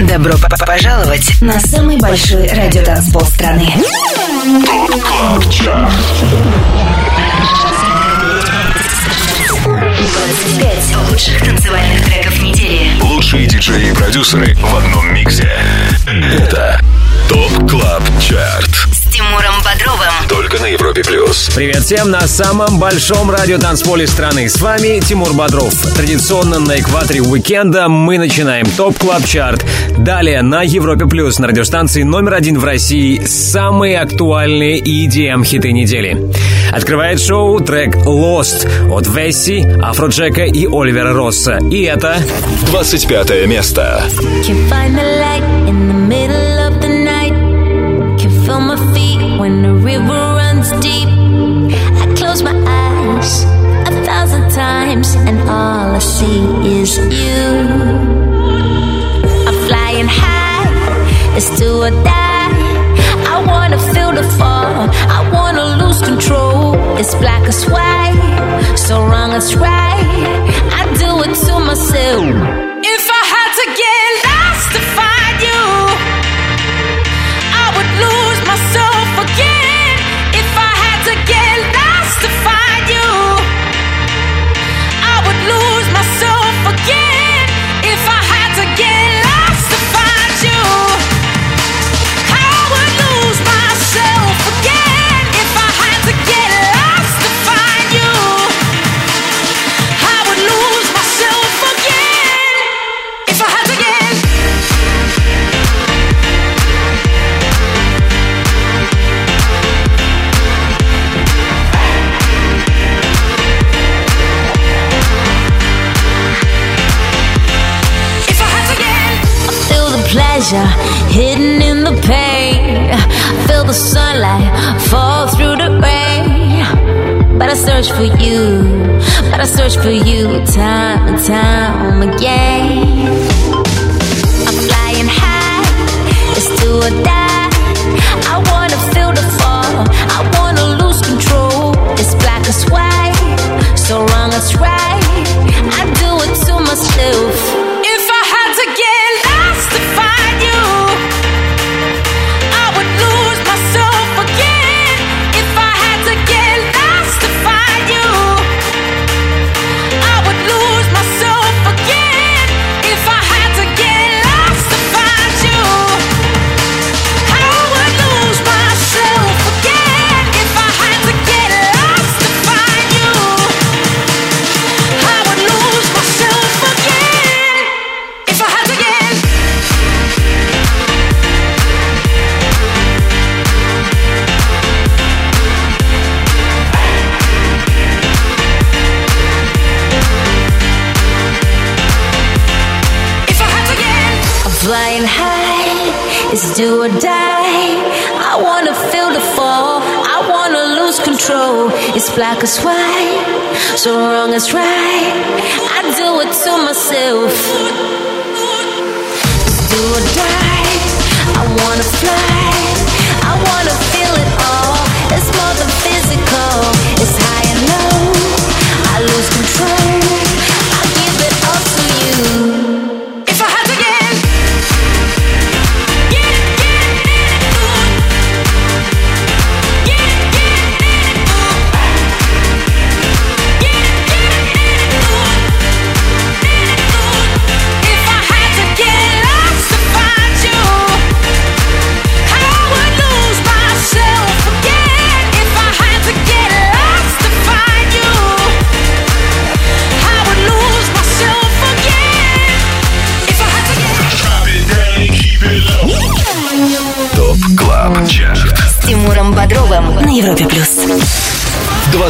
Добро пожаловать на самый большой радиотанцпол страны. Top Club Chart 25 лучших танцевальных треков недели. Лучшие диджеи и продюсеры в одном миксе. Это Top Club Chart Тимуром Бодровым. Только на Европе плюс. Привет всем на самом большом радио танцполе страны. С вами Тимур Бодров. Традиционно на экваторе уикенда мы начинаем Top Club Chart. Далее на Европе плюс на радиостанции номер один в России самые актуальные EDM хиты недели. Открывает шоу трек Lost от Весси, Афроджека и Оливера Росса. И это 25 место. Can't find the light in the middle It's black as white, so wrong as right. I do it to myself. Pleasure hidden in the pain. Feel the sunlight fall through the rain. But I search for you, but I search for you time and time again. Do or die. I wanna feel the fall. I wanna lose control. It's black as white, so wrong as right. I do it to myself. It's do or die. I wanna fly.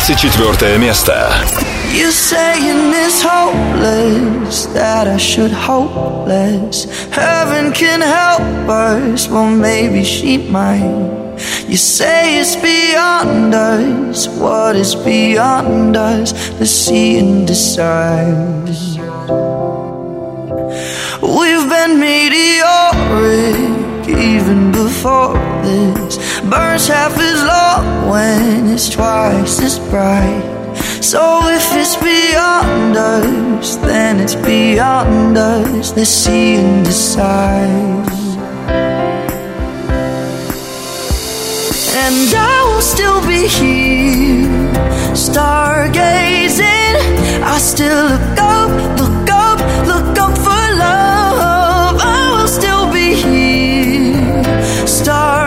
24 место. You saying it's hopeless that I should hope less. Heaven can help us, well maybe she might. You say it's beyond us. What is beyond us? Let's see and decide. We've been meteoric even before this burns half as long when it's twice as bright. So if it's beyond us, then it's beyond us. Let's see and. And I will still be here, stargazing. I still look up, look up, look up for love. I will still be here, stargazing.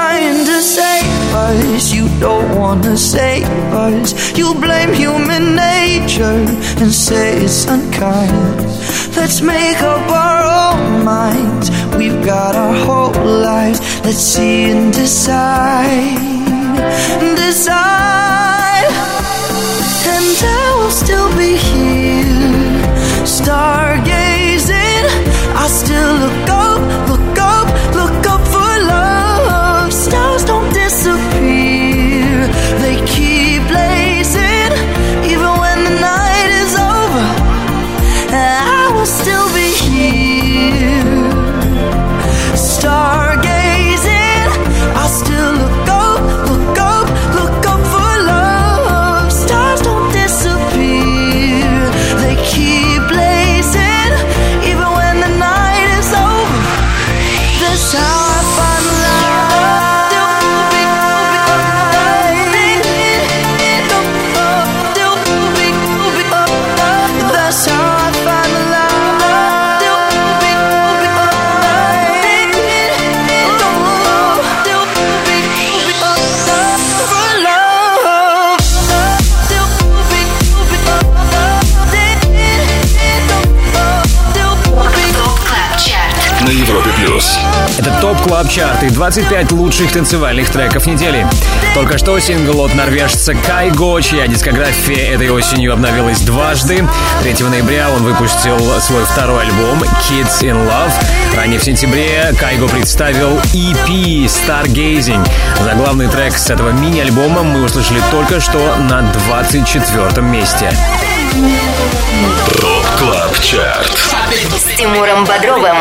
Trying to save us. You don't wanna save us. You blame human nature and say it's unkind. Let's make up our own minds. We've got our whole lives. Let's see and decide. Decide. And I will still be here, stargazing. Top Club Chart и 25 лучших танцевальных треков недели. Только что сингл от норвежца Кайго, чья дискография этой осенью обновилась дважды. 3 ноября он выпустил свой второй альбом Kids in Love. Ранее в сентябре Кайго представил EP Stargazing. Заглавный трек с этого мини-альбома мы услышали только что на 24 месте. Top Club Chart. С Тимуром Бодровым.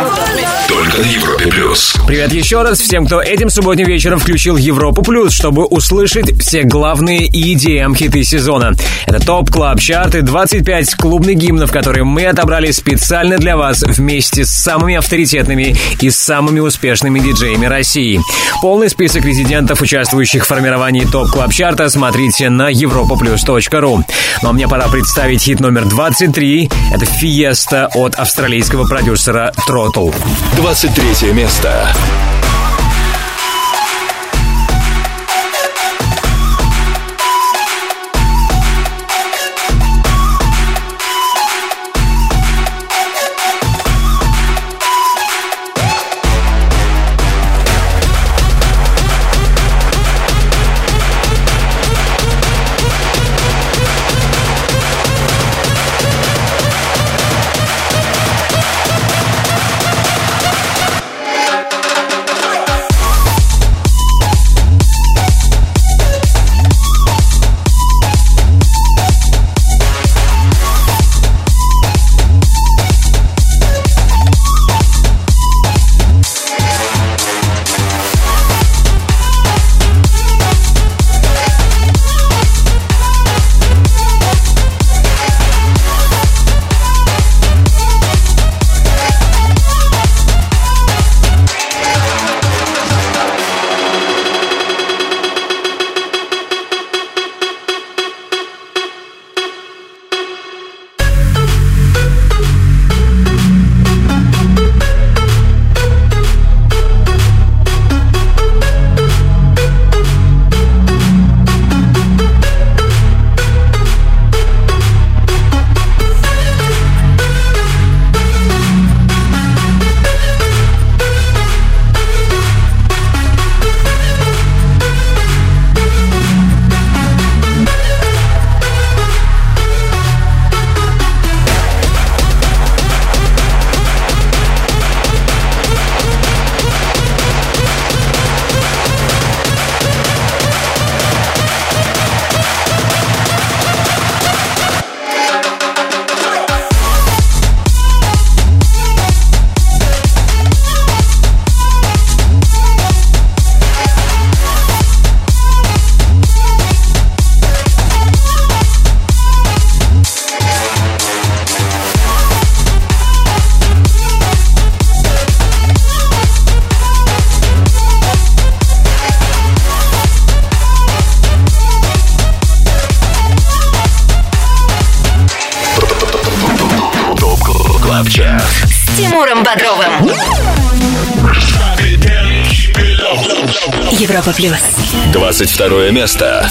Только на Европе плюс. Привет еще раз всем, кто этим субботним вечером включил Европу Плюс, чтобы услышать все главные EDM хиты сезона. Это Top Club Chart и 25 клубных гимнов, которые мы отобрали специально для вас вместе с самыми авторитетными и самыми успешными диджеями России. Полный список резидентов, участвующих в формировании Top Club Chart а, смотрите на europaplus.ru. Ну а мне пора представить хит номер 23. Это «Фиеста» от австралийского продюсера Тротл. 23 место. 22 место.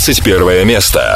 21 место.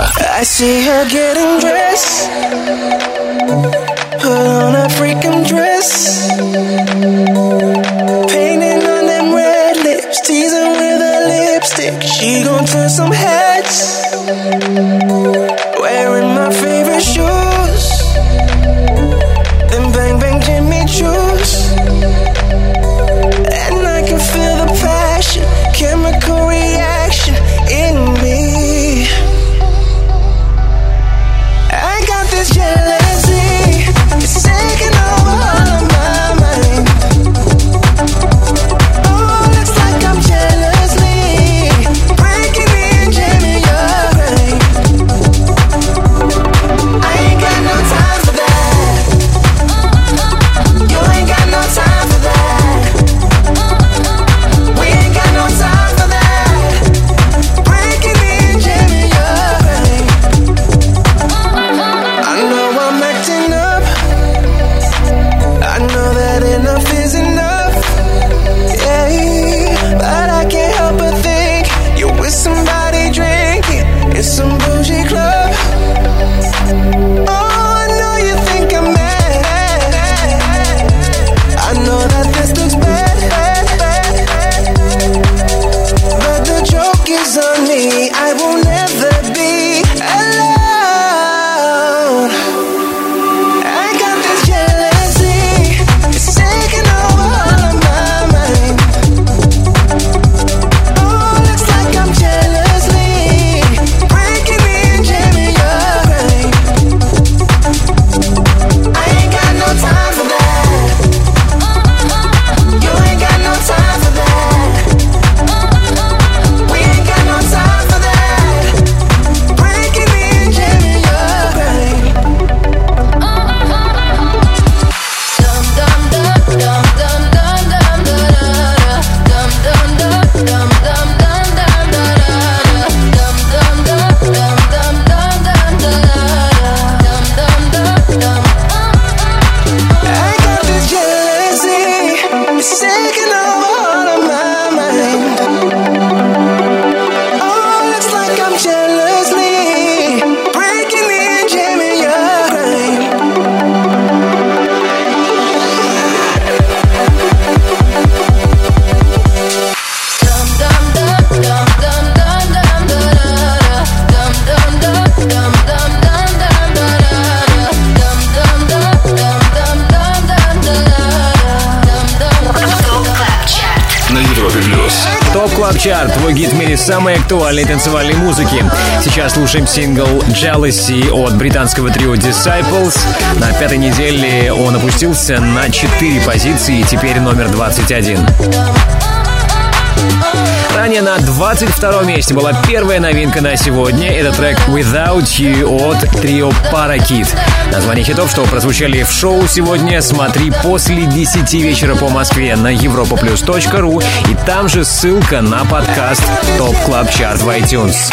Актуальной танцевальной музыки. Сейчас слушаем сингл Jealousy от британского трио Disciples. На пятой неделе он опустился на 4 позиции и теперь номер 21. Ранее на 22 месте была первая новинка на сегодня. Это трек Without You от трио Parakit. Название хитов, что прозвучали в шоу сегодня, смотри после 10 вечера по Москве на europaplus.ru и там же ссылка на подкаст Top Club Chart в iTunes.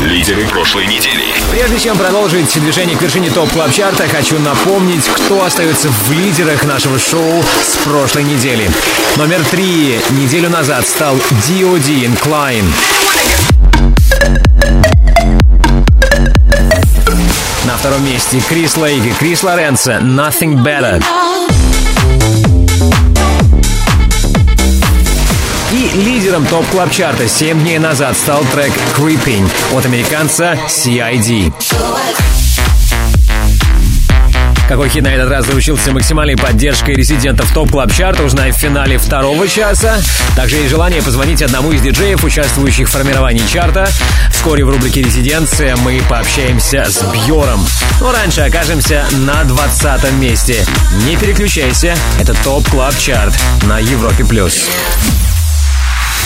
Лидеры прошлой недели. Прежде чем продолжить движение к вершине топ клаб чарта хочу напомнить, кто остается в лидерах нашего шоу с прошлой недели. Номер три неделю назад стал D.O.D. Incline. На втором месте Крис Лейк и Крис Лоренцо Nothing Better. Лидером топ клаб чарта 7 дней назад стал трек Creeping от американца CID. Какой хит на этот раз заручился максимальной поддержкой резидентов топ клаб чарта узнаем в финале второго часа. Также есть желание позвонить одному из диджеев, участвующих в формировании чарта. Вскоре в рубрике «Резиденция» мы пообщаемся с Бьором. Но раньше окажемся на 20 месте. Не переключайся, это топ клаб чарт на Европе+. плюс.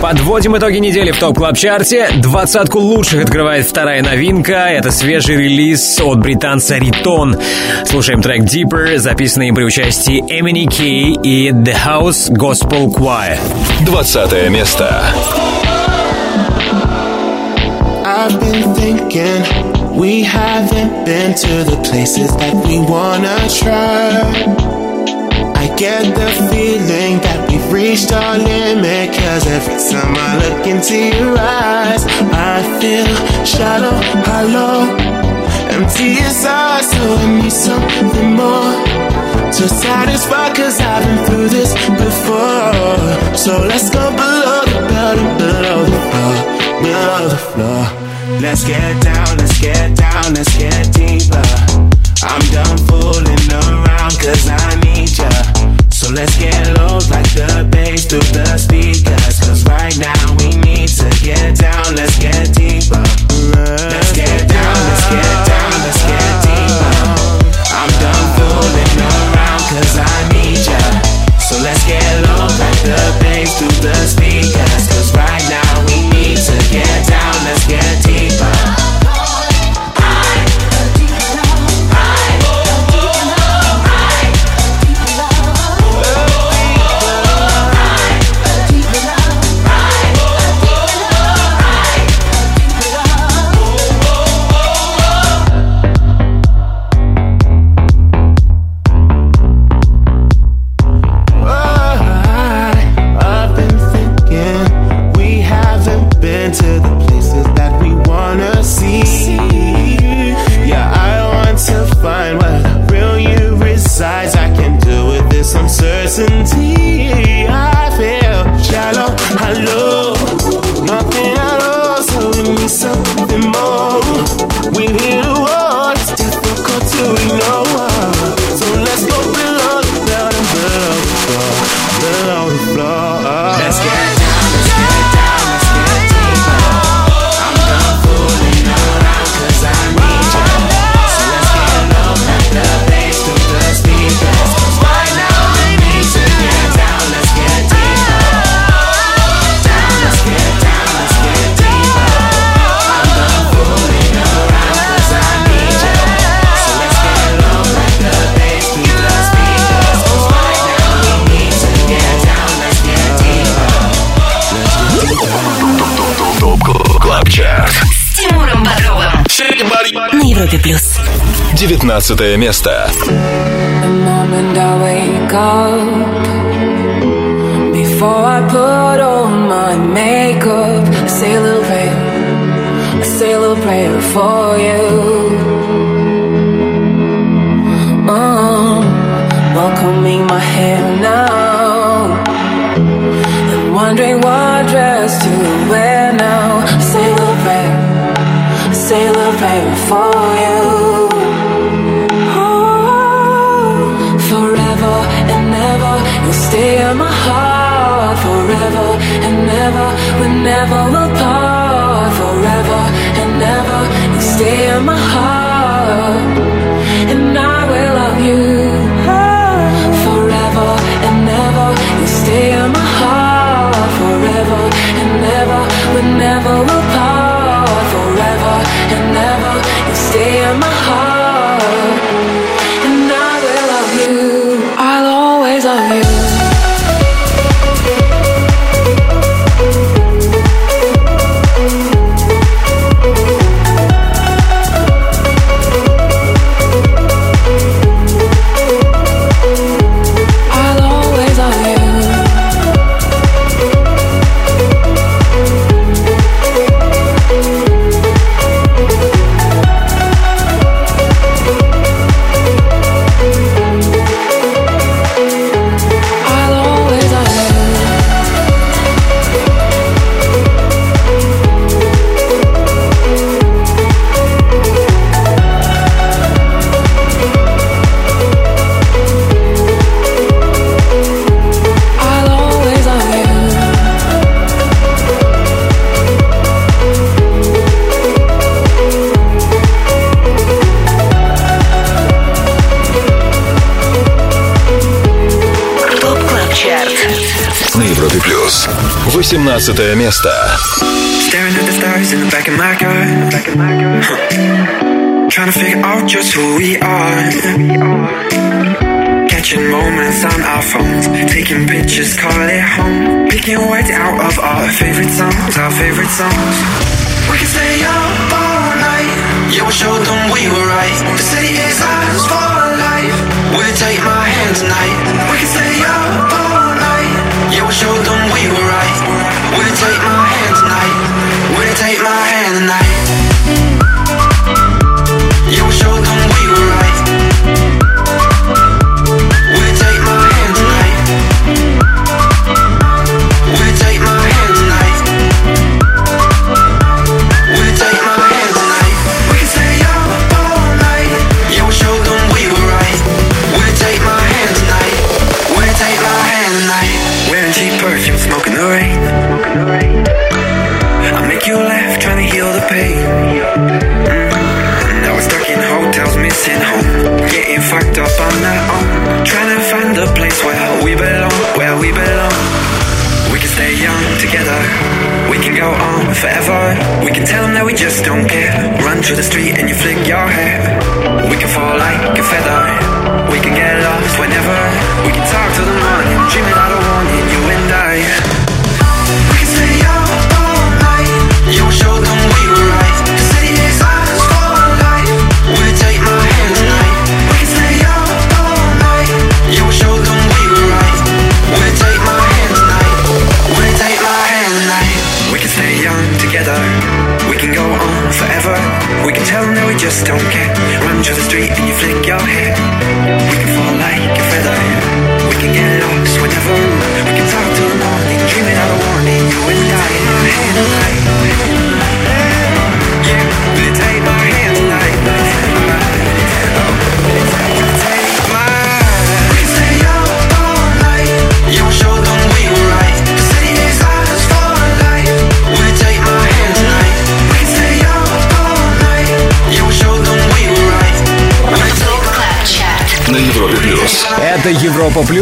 Подводим итоги недели в топ клаб чарте Двадцатку лучших открывает вторая новинка. Это свежий релиз от британца Ритон. Слушаем трек Deeper, записанный им при участии Эмини Кей и The House Gospel Choir. 20 место. I've been thinking we haven't been to the places that we wanna try. I get the feeling that reached our limit. Cause every time I look into your eyes, I feel shallow, hollow, empty inside. So I need something more to satisfy. Cause I've been through this before. So let's go below the belt and below the floor, below the floor. Let's get down, let's get down, let's get deeper. I'm done fooling around cause I. Let's get low like the bass through the speakers. Cause right now we need to get down, let's get deeper. Let's get down, let's get down, let's get deeper. I'm done fooling around cause I need ya. So let's get low like the bass through the speakers. Европе плюс. 19 место. Before I put on my makeup, I say a little prayer, I say a little prayer for you. Uh, while combing my hair now, and wondering what Never will part. Forever and ever, you'll stay in my heart, and I will love you. 18 место. Staring at the stars in the back of my car. Huh. Trying to figure out just who we are. Catching moments on our phones. Taking pictures, call it home. Picking words out of our favorite songs, our favorite songs. We can stay up all night. Yeah, we'll show them we were right. The city is ours for life. We'll take my hand tonight. We can stay up all night. Yeah, we'll show them we were right. We take?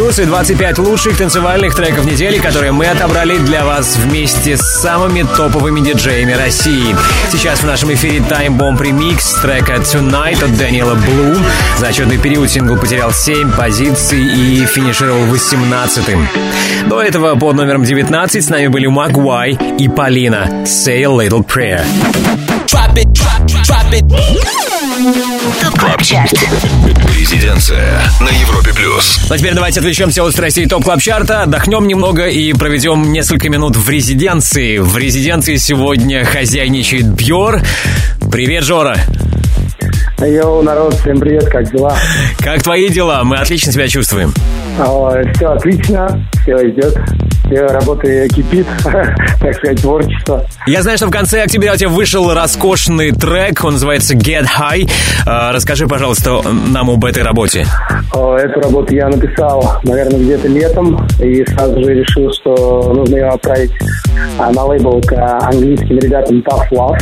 Плюс и 25 лучших танцевальных треков недели, которые мы отобрали для вас вместе с самыми топовыми диджеями России. Сейчас в нашем эфире Time Bomb Remix трека Tonight от Дэниела Блу. За отчетный период сингл потерял 7 позиций и финишировал 18-м. До этого под номером 19 с нами были Магуай и Полина Say a Little Prayer. Drop it, drop, drop it. Топ Чарт. Резиденция на Европе плюс. Ну а теперь давайте отвлечемся от страстей топ клаб чарта отдохнем немного и проведем несколько минут в резиденции. В резиденции сегодня хозяйничает Бьор. Привет, Жора. Йоу, народ, всем привет, как дела? Как твои дела? Мы отлично себя чувствуем. все отлично, все идет, все работа кипит, так сказать, творчество. Я знаю, что в конце октября у тебя вышел роскошный трек, он называется Get High. А, расскажи, пожалуйста, нам об этой работе. Эту работу я написал, наверное, где-то летом, и сразу же решил, что нужно ее отправить а, на лейбл к английским ребятам Tough Love.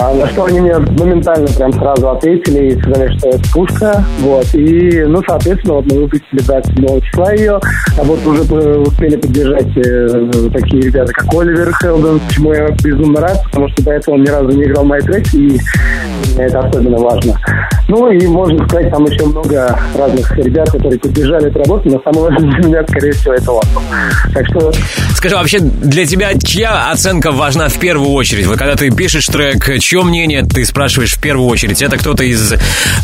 А, на что они мне моментально прям сразу ответили и сказали, что это пушка. Вот. И, ну, соответственно, вот мы выпустили 27 числа ее. Работу уже э, успели поддержать э, такие ребята, как Оливер Хелден, чему я безумно рад, потому что до этого он ни разу не играл мои треки, и это особенно важно. Ну, и можно сказать, там еще много разных ребят, которые поддержали эту работу, но самое важное для меня, скорее всего, это он. Так что Скажи, вообще для тебя чья оценка важна в первую очередь? Вот когда ты пишешь трек, чье мнение ты спрашиваешь в первую очередь? Это кто-то из,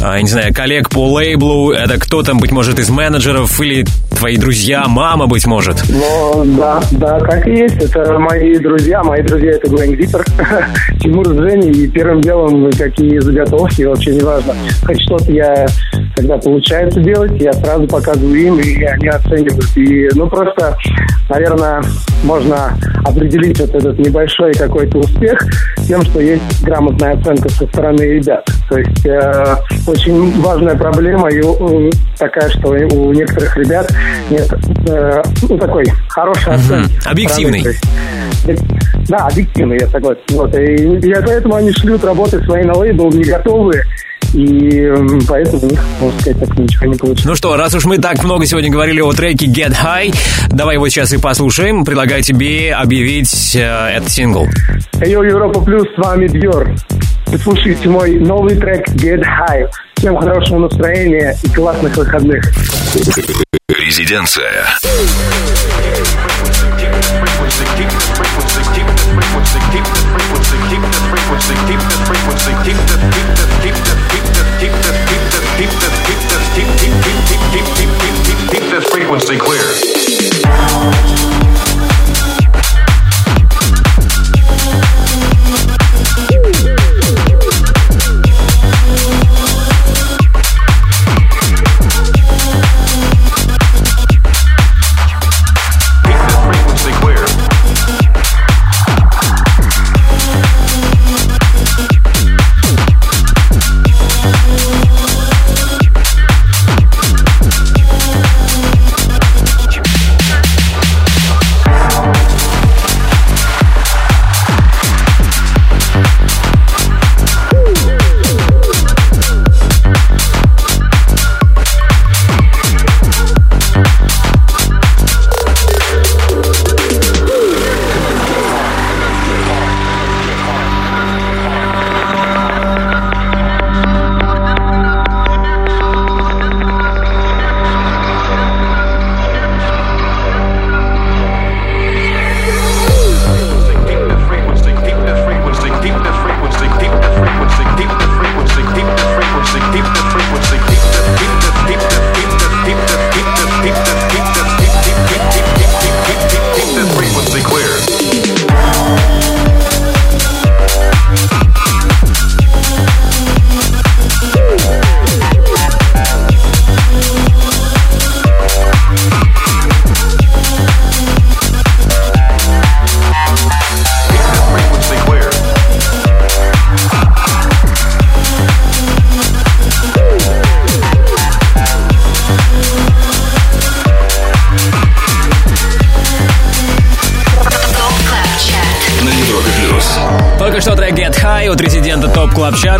а, не знаю, коллег по лейблу, это кто-то, быть может, из менеджеров или твои друзья, мама, быть может? Ну, да, да, так и есть. Это мои друзья. Мои друзья это Гвен Диппер, Тимур с Женей. И первым делом, какие заготовки, вообще не важно. Хоть что-то я, когда получается делать, я сразу показываю им, и они оценивают. И, ну, просто, наверное, можно определить вот этот небольшой какой-то успех тем, что есть грамотная оценка со стороны ребят. То есть э, очень важная проблема и э, такая, что у некоторых ребят нет э, ну, такой хорошей оценки. со стороны. Да, объективный, я согласен. Вот, и, я поэтому они шлют работы свои на лейбл не готовые, и поэтому у них, можно сказать, так ничего не получилось. Ну что, раз уж мы так много сегодня говорили о треке Get High, давай его сейчас и послушаем. Предлагаю тебе объявить э, этот сингл. Йо, Европа Плюс, с вами Бьор. Слушайте мой новый трек Get High. Всем хорошего настроения и классных выходных. Резиденция. keep the frequency, keep the frequency, keep the frequency, keep the frequency, keep the frequency, keep the keep the keep the keep the keep the keep the keep the keep the keep the frequency clear.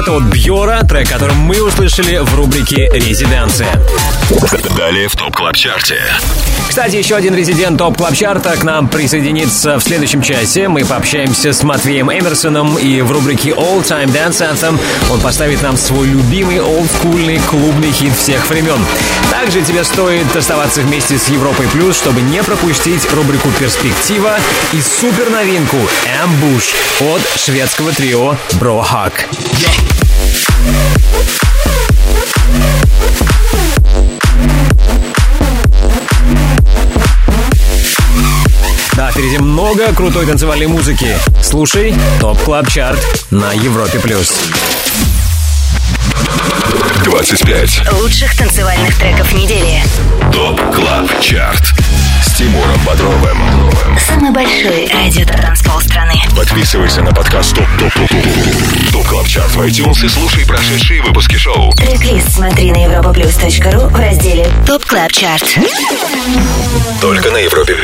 Chart а от Бьора, трек, который мы услышали в рубрике «Резиденция». Далее в Top Club Chart е. Кстати, еще один резидент Top Club Chart а к нам присоединится в следующем часе. Мы пообщаемся с Матвеем Эмерсоном и в рубрике All Time Dance Anthem он поставит нам свой любимый олдскульный клубный хит всех времен. Также тебе стоит оставаться вместе с Европой Плюс, чтобы не пропустить рубрику «Перспектива» и супер новинку «Ambush» от шведского трио Bro Hug. Впереди много крутой танцевальной музыки. Слушай Top Club Chart на Европе+. плюс. 25. Лучших танцевальных треков недели. Top Club Chart. С Тимуром Бодровым. Самый большой радиотанцпол страны. Подписывайся на подкаст Top Top Top Top Top Club Chart в iTunes и слушай прошедшие выпуски шоу. Трек-лист смотри на europaplus.ru в разделе Top Club Chart. Только на Европе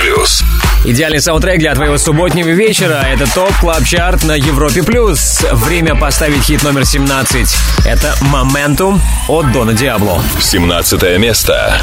Плюс. Идеальный саундтрек для твоего субботнего вечера – это Top Club Chart на Европе+. плюс. Время поставить хит номер 17. Это «Momentum» от Дона Диабло. 17 место.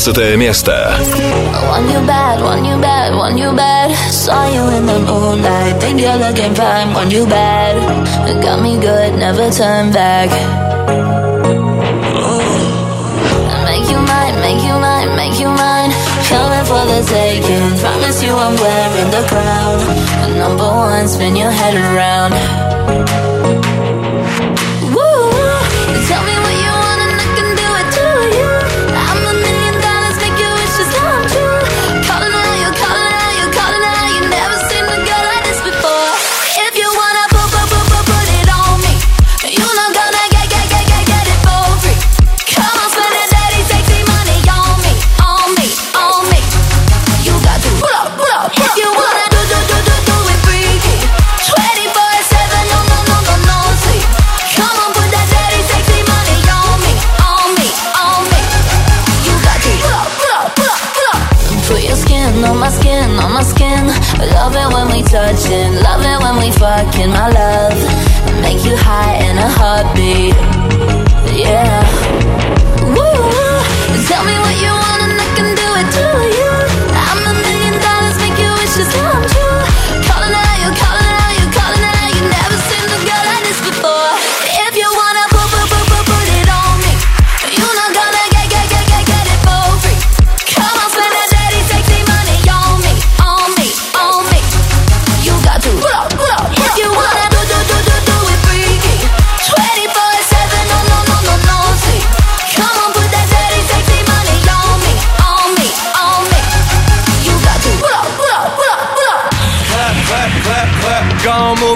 16 место. Want you bad, want you bad, want you bad. Saw you in the moonlight, think you're looking fine. Want you bad,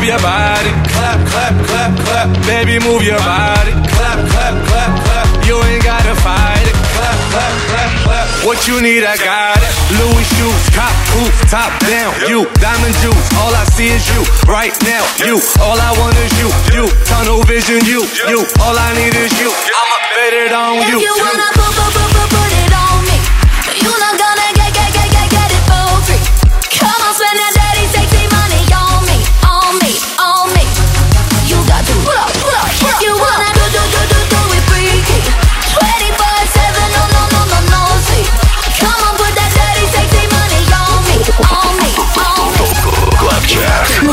Your body. Clap, clap, clap, clap. Baby, move your body. Clap, clap, clap, clap. You ain't gotta fight it. Clap, clap, clap, clap. What you need, I got it. Louis shoes, cop boot, top down. You, diamond juice. All I see is you. Right now, you. All I want is you. You, tunnel vision, you. You, all I need is you. I'ma bet it on you. If you wanna put put put put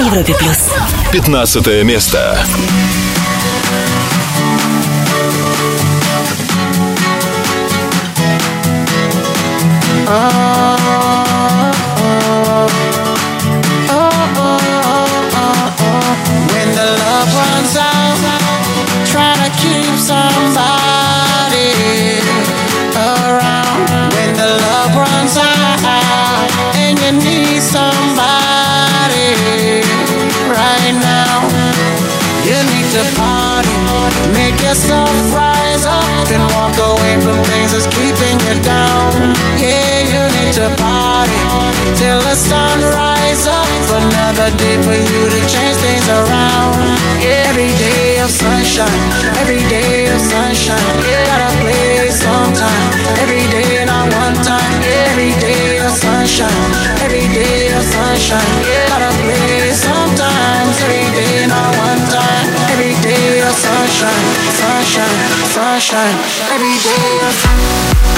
На Европе плюс. 15 место. When yourself rise up and walk away from things that's keeping you down. Yeah, you need to party till the sun rise up. Another day for you to change things around. Every day of sunshine, every day of sunshine. Gotta play sometime. Every day, not one time. Every day of sunshine, every day of sunshine. Gotta play sometimes. Every day, not one sunshine, sunshine, sunshine. Every day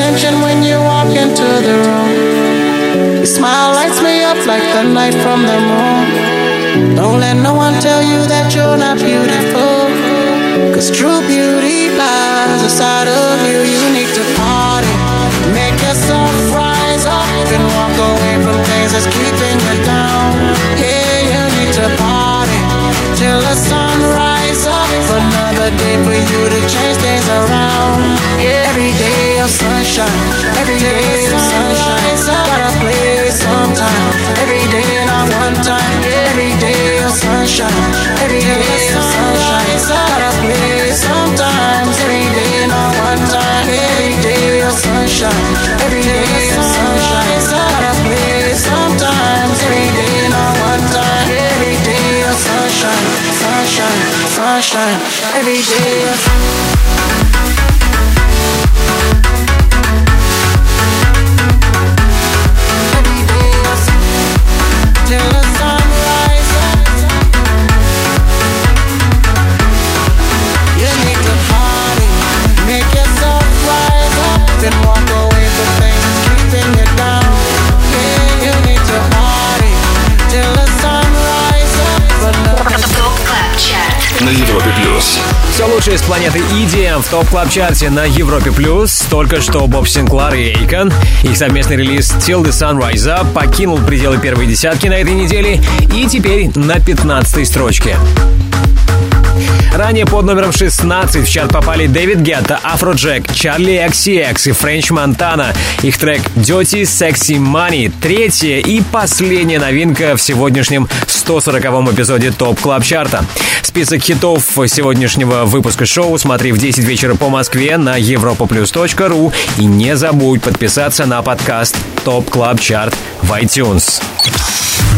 attention when you walk into the room. Your smile lights me up like the light from the moon. Don't let no one tell you that you're not beautiful. Cause true beauty lies inside of you. You need to party. Make yourself rise up and walk away from things that's keeping you down. Yeah, you need to party till the sun rise up. Another day for you to change. Sunshine, every day of sunshine. Gotta play. Every day, not one time. Every day sunshine, every day of sunshine. Sometimes. Every day, not one time. Every day of sunshine, every day of sunshine. Gotta play sometimes. Every day, not one time. Every day of sunshine, sunshine, sunshine. Every day На Европе плюс. Все лучшее из планеты EDM в Top Club Chart е на Европе Плюс. Только что Боб Синклар и Эйкон. Их совместный релиз Till the Sun Rise Up покинул пределы первой десятки на этой неделе и теперь на 15 строчке. Ранее под номером 16 в чарт попали Дэвид Гетта, Афроджек, Чарли XCX и Френч Монтана. Их трек Dirty Sexy Money. Третья и последняя новинка в сегодняшнем 140-м эпизоде Top Club Chart а. Список хитов сегодняшнего выпуска шоу смотри в 10 вечера по Москве на europaplus.ru и не забудь подписаться на подкаст Top Club Chart в iTunes.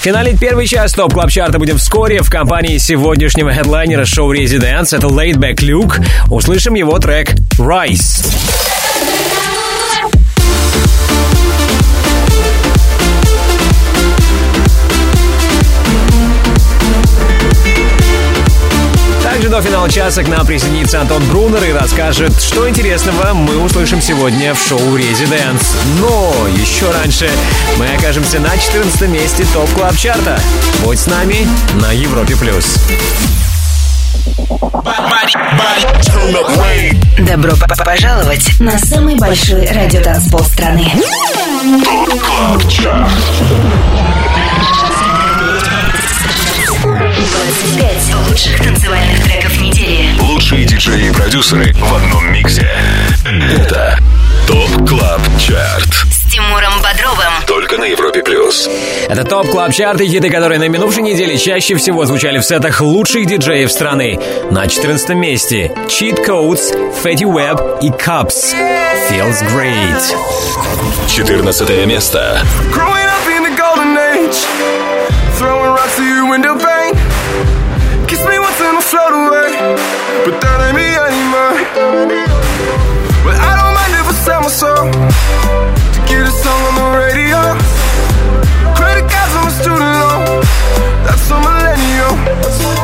Финалить первый час Top Club Chart а будем вскоре в компании сегодняшнего хедлайнера шоу Residents. Это Laidback Luke. Услышим его трек Rise. Также до финала часа к нам присоединится Антон Брунер и расскажет, что интересного мы услышим сегодня в шоу «Residents». Но еще раньше мы окажемся на 14 месте Top Club Chart а. Будь с нами на Европе+. плюс. Добро п- п- пожаловать на самый большой радиотанцпол страны. Club Chart 25 лучших танцевальных треков недели. Лучшие диджеи и продюсеры в одном миксе. Это Top Club Chart. С Тимуром Бодровым. Только на Европе+. плюс. Это Top Club Chart и хиты, которые на минувшей неделе чаще всего звучали в сетах лучших диджеев страны. На 14 месте Cheat Codes, Fetty Wap и CVBZ. Feels Great. 14 место. Growing up in the golden age, throwing rocks to your window pane. Float away, but that ain't me anymore. But I don't mind if I sell my soul to get a song on the radio. Credit cards on my student loan, that's a millennial.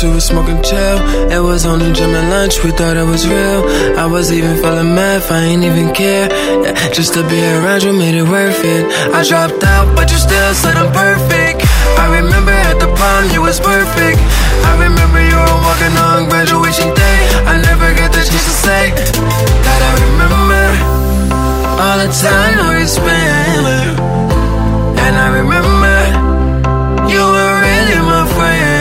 We were smoking chill. It was only gym and lunch, we thought it was real. I was even feeling math, I ain't even care. Yeah, just to be around you made it worth it. I dropped out, but you still said I'm perfect. I remember at the prom, you was perfect. I remember you were walking on graduation day. I never got the chance to say that I remember all the time we spent. And I remember you were really my friend.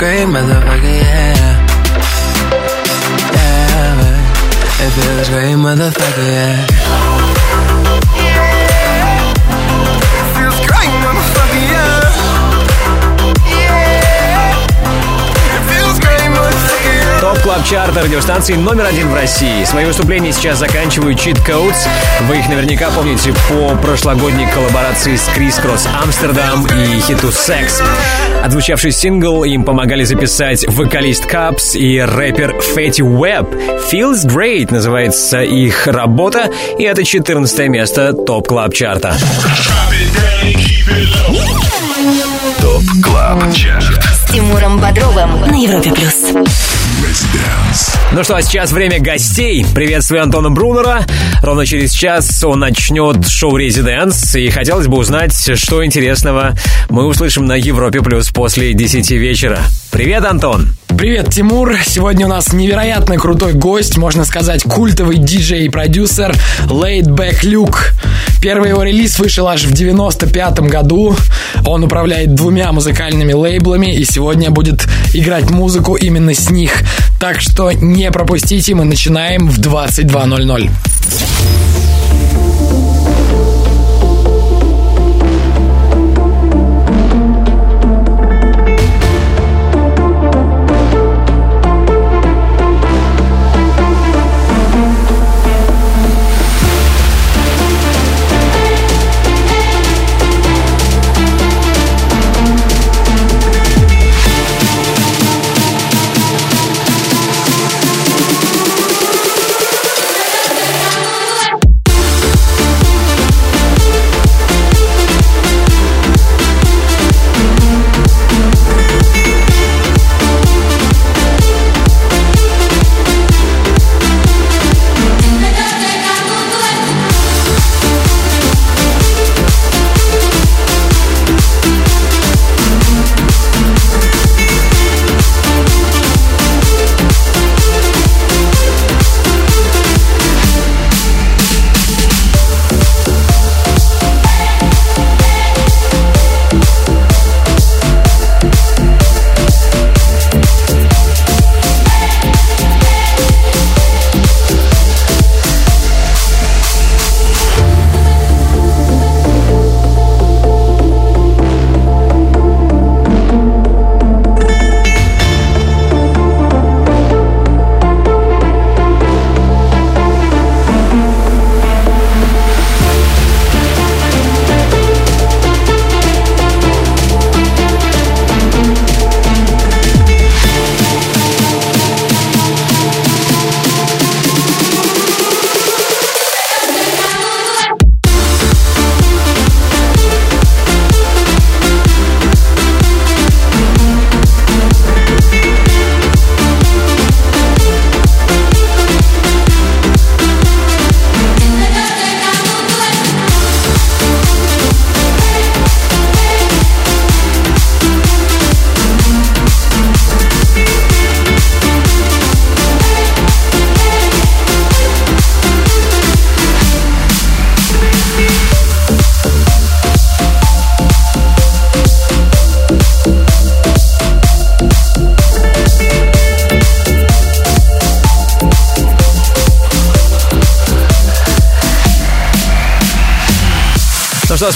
Great, motherfucker, yeah. Yeah, baby. It. It feels great, motherfucker, yeah. Top Club Chart а радиостанции номер один в России. Свои выступления сейчас заканчивают Cheat Codes. Вы их наверняка помните по прошлогодней коллаборации с Kris Kross Amsterdam и хиту «Секс». Отзвучавший сингл им помогали записать вокалист CVBZ и рэпер Fetty Wap. «Feels Great» называется их работа, и это 14 место TOP Club Chart а. TOP CLUB CHART. С Тимуром Бодровым на Европе плюс. Ну что, а сейчас время гостей. Приветствую Антона Брунера. Ровно через час он начнет шоу «Residence». И хотелось бы узнать, что интересного мы услышим на Европе Плюс после 10 вечера. Привет, Антон! Привет, Тимур. Сегодня у нас невероятно крутой гость, можно сказать, культовый диджей и продюсер Laid Back Luke. Первый его релиз вышел аж в 95 году. Он управляет двумя музыкальными лейблами и сегодня будет играть музыку именно с них. Так что не пропустите, мы начинаем в 22.00.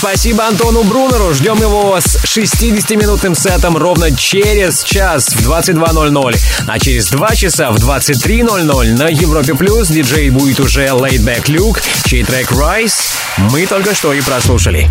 спасибо Антону Брунеру. Ждем его с 60-минутным сетом ровно через час в 22.00. А через 2 часа в 23.00 на Европе Плюс диджей будет уже Laid Back Luke, чей трек Rise мы только что и прослушали.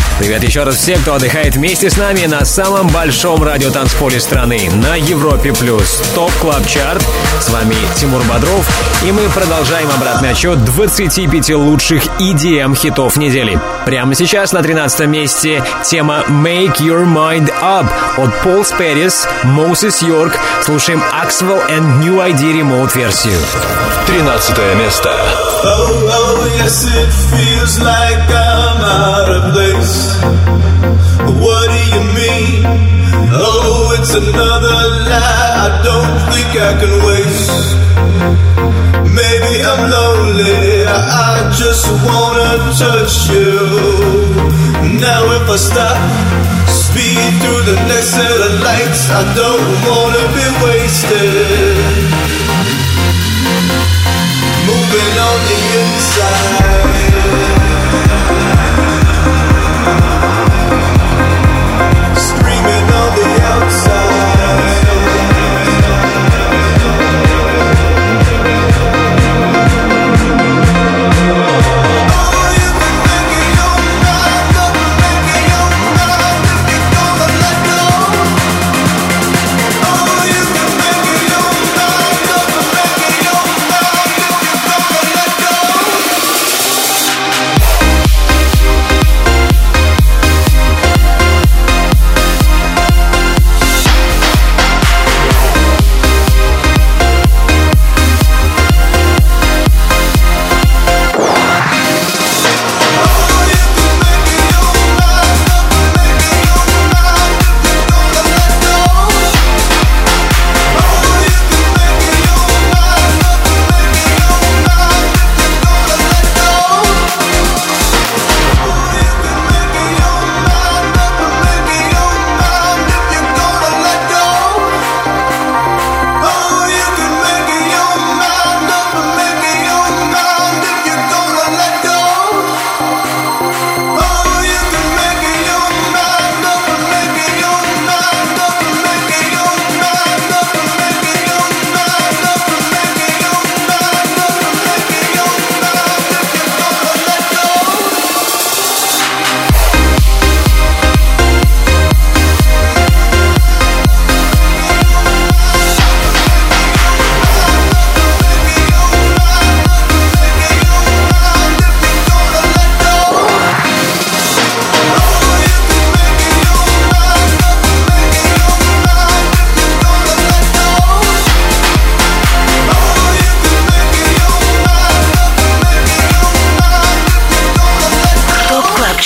Привет еще раз всем, кто отдыхает вместе с нами на самом большом радиотанцполе страны, на Европе+. плюс Top Club Chart. С вами Тимур Бодров, и мы продолжаем обратный отсчет 25 лучших EDM хитов недели. Прямо сейчас на 13 месте тема Make Your Mind Up от Пол Сперис, Moses York. Слушаем Axwell and New ID Remote версию. 13 место. Oh, oh, yes, it feels like I'm out of place. What do you mean? Oh, it's another lie I don't think I can waste. Maybe I'm lonely, I just wanna touch you. Now, if I stop, speed through the next set of lights, I don't wanna be wasted. Moving on the inside. Yeah.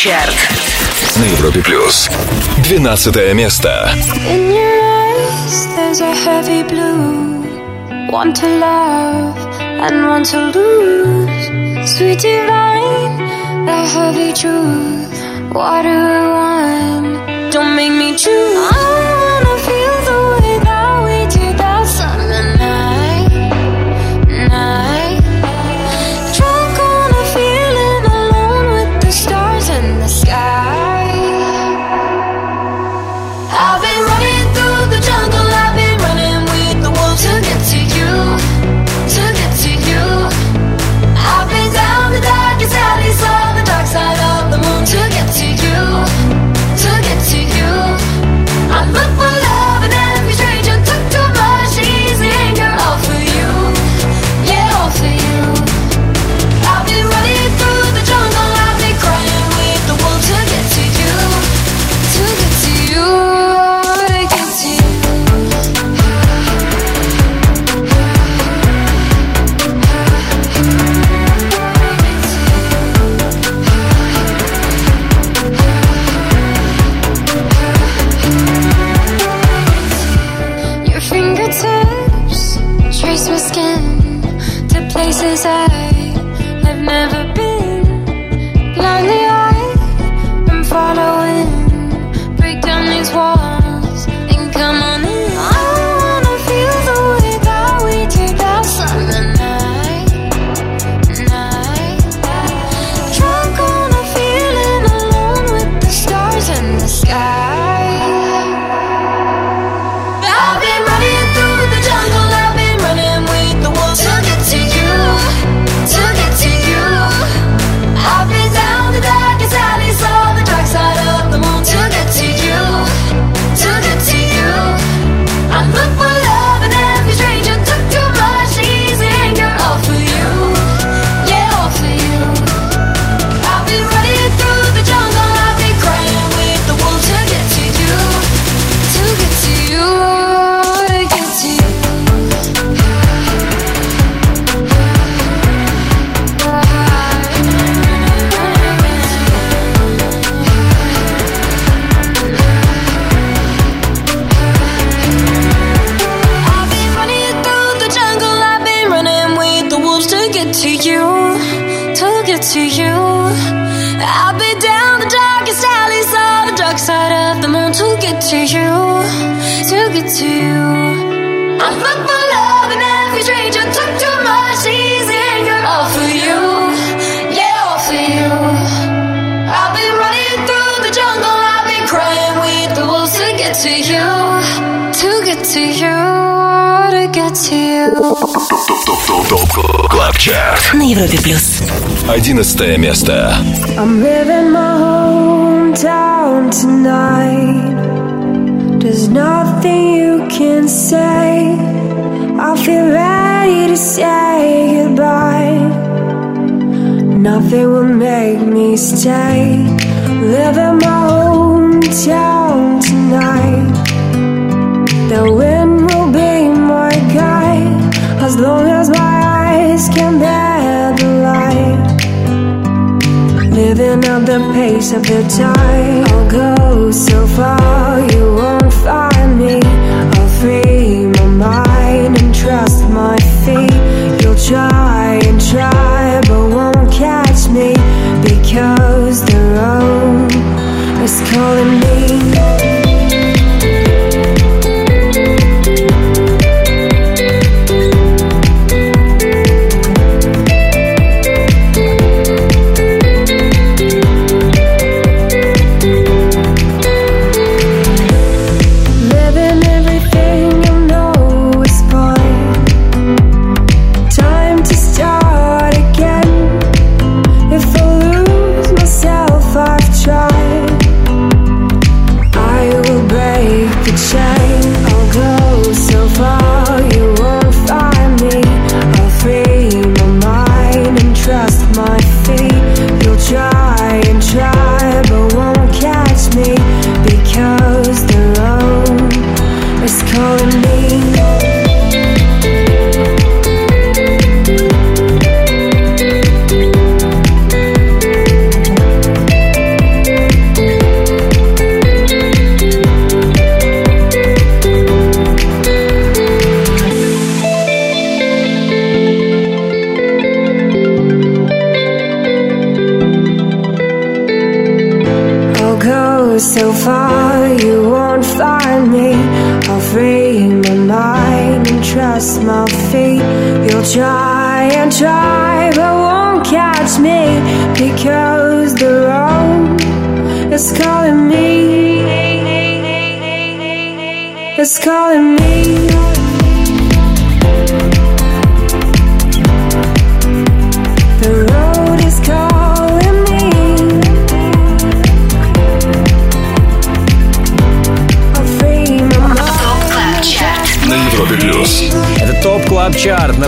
Чарт. На Европе Плюс. 12 место. In your eyes there's a heavy blue. One to love and one to lose. Sweet divine, the heavy truth. What do want? Don't make me choose. to you, to get to you, to get to you. Топ Клаб Чарт на Европе Плюс. Одиннадцатое место. I'm living my hometown tonight. There's nothing you can say. I feel ready to say goodbye. Nothing will make me stay. Living my hometown tonight. The wind will be my guide as long as my eyes can bear the light. Living at the pace of the tide, I'll go so far you won't find me. I'll free my mind and trust my feet. You'll try and try, but won't catch me because the road is calling me.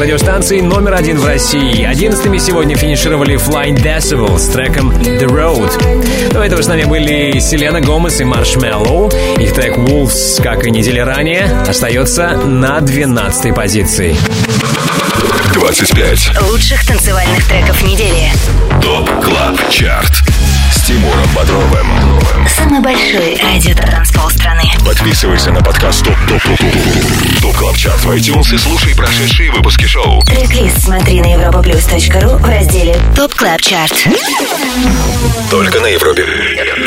Радиостанции номер один в России. Одиннадцатыми сегодня финишировали Flying Decibels с треком The Road. До этого с нами были Селена Гомес и Marshmello. Их трек Wolves, как и недели ранее, остается на 12 позиции. 25 лучших танцевальных треков недели. TOP CLUB CHART Тимуром Бодровым. Самый большой радиотанцпол страны. Подписывайся на подкаст TOP TOP TOP TOP TOP CLUB CHART в iTunes и слушай прошедшие выпуски шоу. Трек-лист смотри на europaplus.ru в разделе TOP CLUB CHART. Только на Европе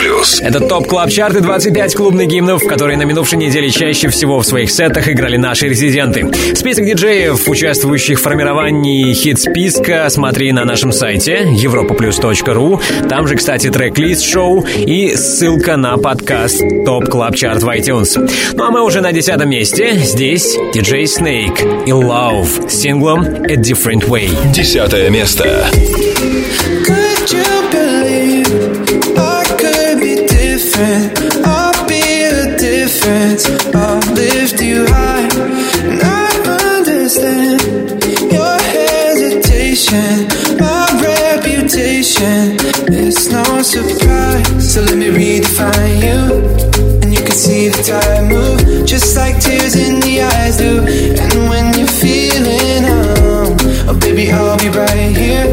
Плюс. Это TOP Club Chart ы 25 клубных гимнов, которые на минувшей неделе чаще всего в своих сетах играли наши резиденты. Список диджеев, участвующих в формировании хит-списка, смотри на нашем сайте europaplus.ru. Там же, кстати, трек-лист шоу и ссылка на подкаст TOP Club Chart в iTunes. Ну а мы уже на десятом месте. Здесь диджей Snake и Love с синглом A Different Way. Десятое место. Could you believe I could be different? I'll be a difference. I'll surprise. So let me redefine you. And you can see the time move, just like tears in the eyes do. And when you're feeling home, oh baby, I'll be right here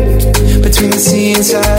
between the sea and silence.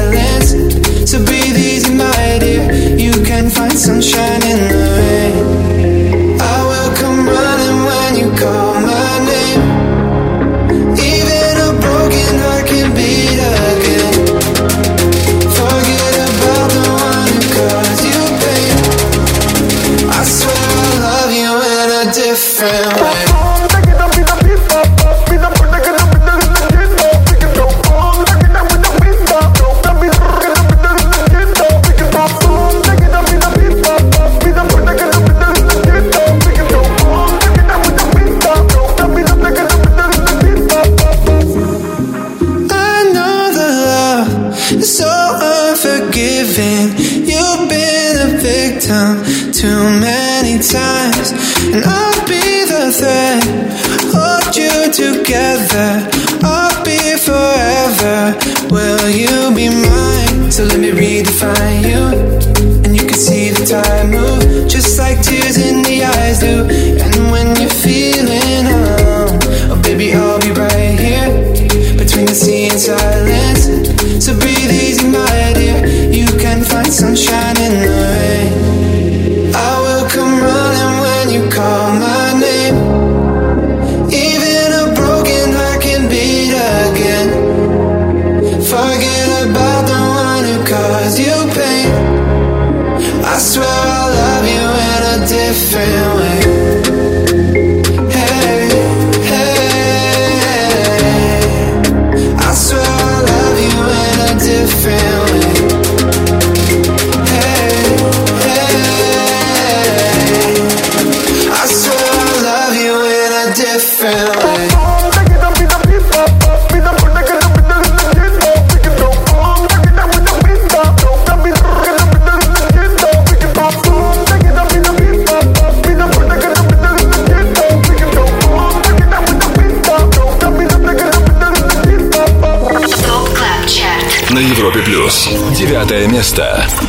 Different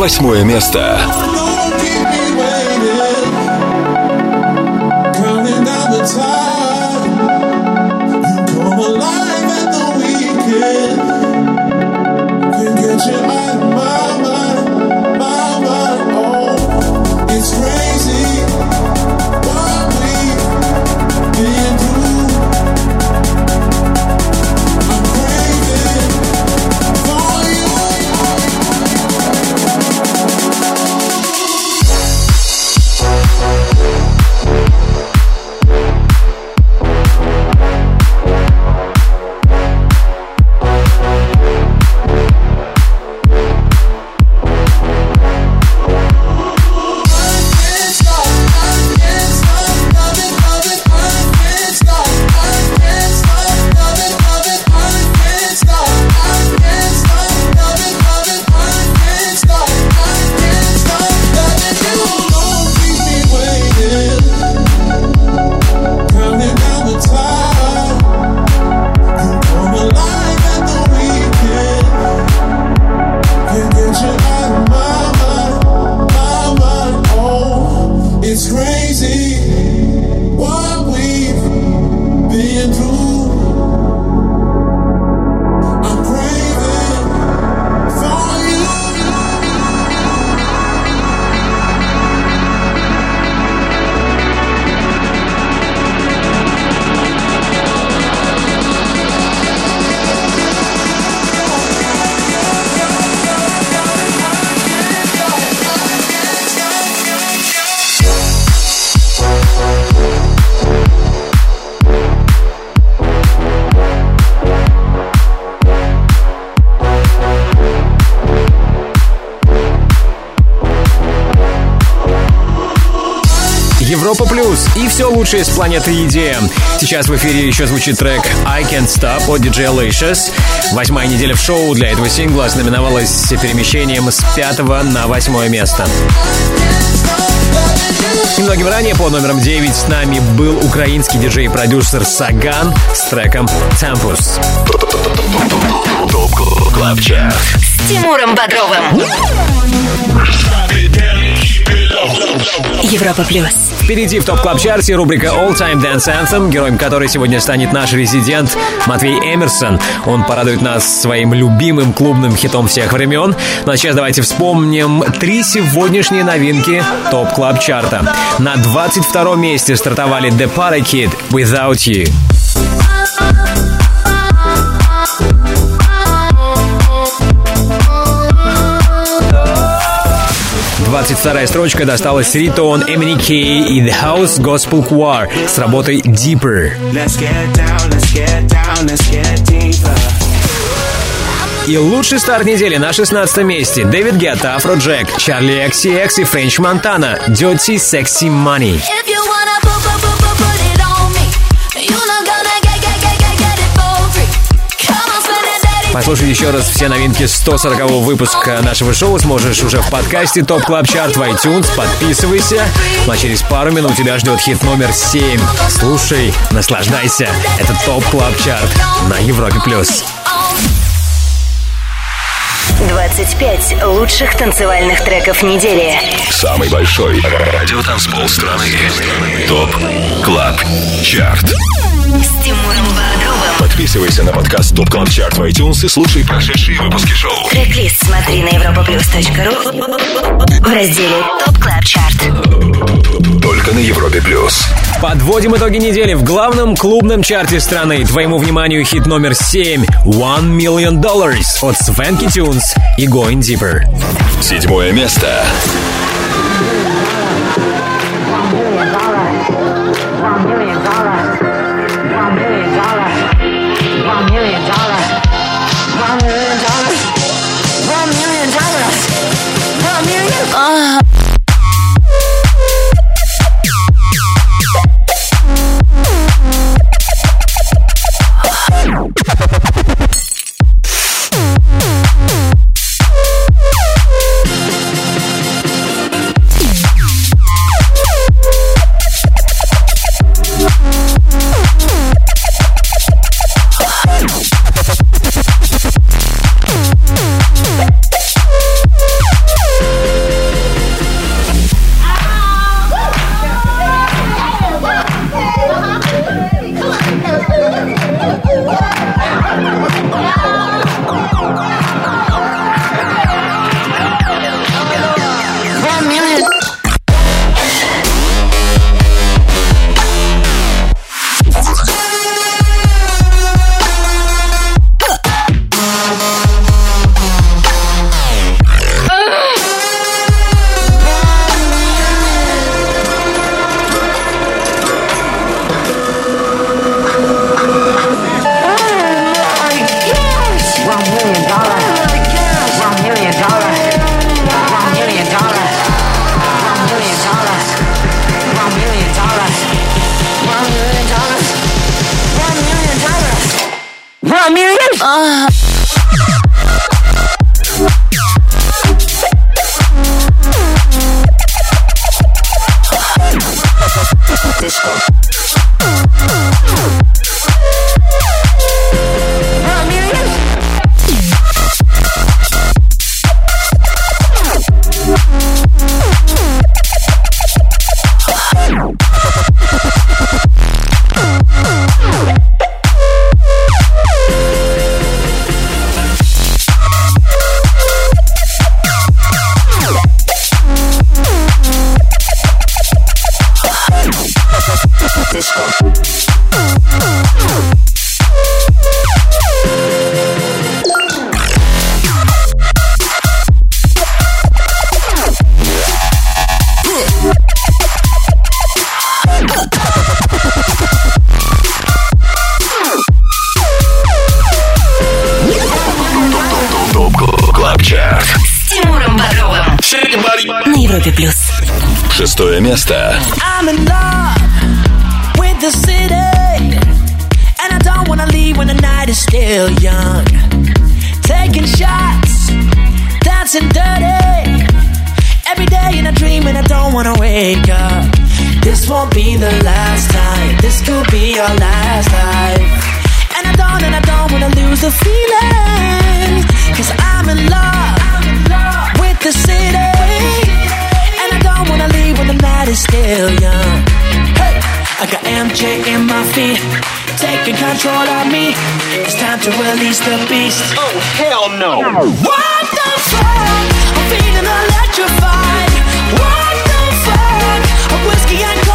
Восьмое место. Лучшее с планеты EDM. Сейчас в эфире еще звучит трек I Can't Stop от DJ Licious. Восьмая неделя в шоу для этого сингла знаменовалась перемещением с пятого на восьмое место. Немногим ранее по номерам 9 с нами был украинский диджей-продюсер Саган с треком Чарт. С Тимуром Бодровым. Европа плюс. Впереди в топ клаб чарте рубрика All Time Dance Anthem, героем которой сегодня станет наш резидент Матвей Эмерсон. Он порадует нас своим любимым клубным хитом всех времен. Ну а сейчас давайте вспомним три сегодняшние новинки топ клаб чарта. На 22 месте стартовали The Kid Without You. 22 строчка досталась Riton, MNEK и The House Gospel Choir с работой Deeper. И лучший старт недели на 16 месте David Guetta, Afrojack, Charli XCX и French Montana Dirty Sexy Money. Послушать еще раз все новинки 140 выпуска нашего шоу сможешь уже в подкасте Top Club Chart в iTunes. Подписывайся. Ну а через пару минут тебя ждет хит номер 7. Слушай, наслаждайся. Это Top Club Chart на Европе+. плюс. 25 лучших танцевальных треков недели. Самый большой радиотанцпол страны. TOP CLUB CHART С Тимуром Бодровым. Подписывайся на подкаст TOP CLUB CHART в iTunes и слушай прошедшие выпуски шоу. Трек-лист смотри на europaplus.ru в разделе TOP Club Chart. Только на Европе Плюс. Подводим итоги недели в главном клубном чарте страны. Твоему вниманию хит номер 7 «One Million Dollars» от Swanky И Going Deeper. Седьмое место. место. I'm in love with the city, and I don't wanna leave when the night is still young. Taking shots, dancing dirty, every day in a dream, and I don't wanna wake up. This won't be the last time. This could be our last life. And I don't, and I don't wanna lose the feeling. Cause I'm in love is still young. Hey, I got MJ in my feet, taking control of me. It's time to release the beast. Oh, hell no. What the fuck? I'm feeling electrified. What the fuck? A whiskey and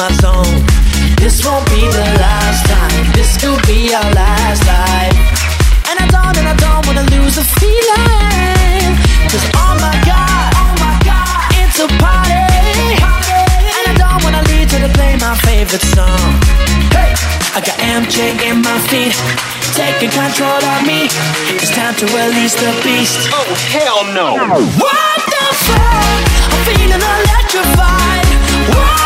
my zone. This won't be the last time. This could be our last life. And I don't, and I don't wanna lose the feeling. Cause oh my god, oh my god, it's a party. And I don't wanna leave till they play my favorite song. Hey, I got MJ in my feet, taking control of me. It's time to release the beast. Oh hell no! What the fuck? I'm feeling electrified. What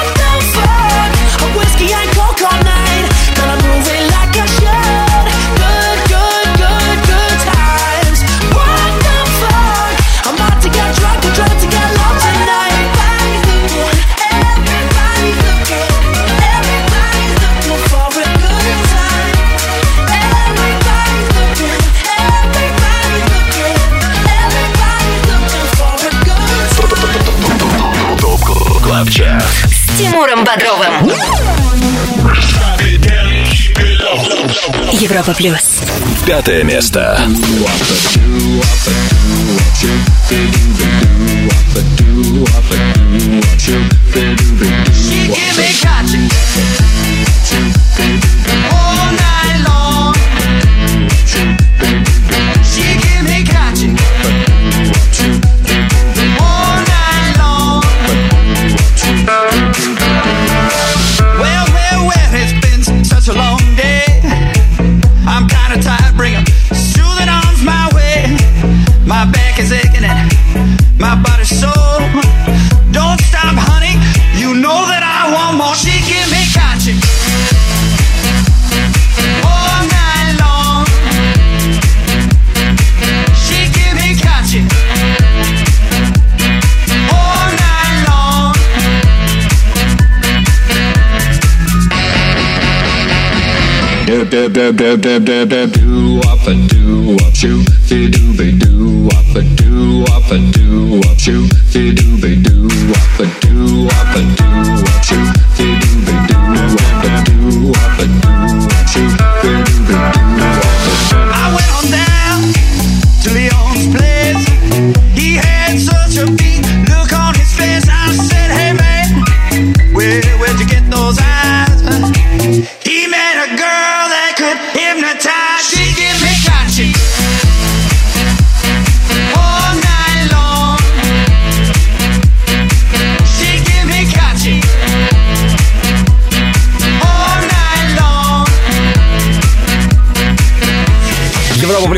Тимуром Бодровым. Европа плюс. Пятое место. She give me catching all night long. Dub dub dub dub dub dub do up a do up shoot fi do be do up a do up a do up shoot fi do be do up a do up a do up shoot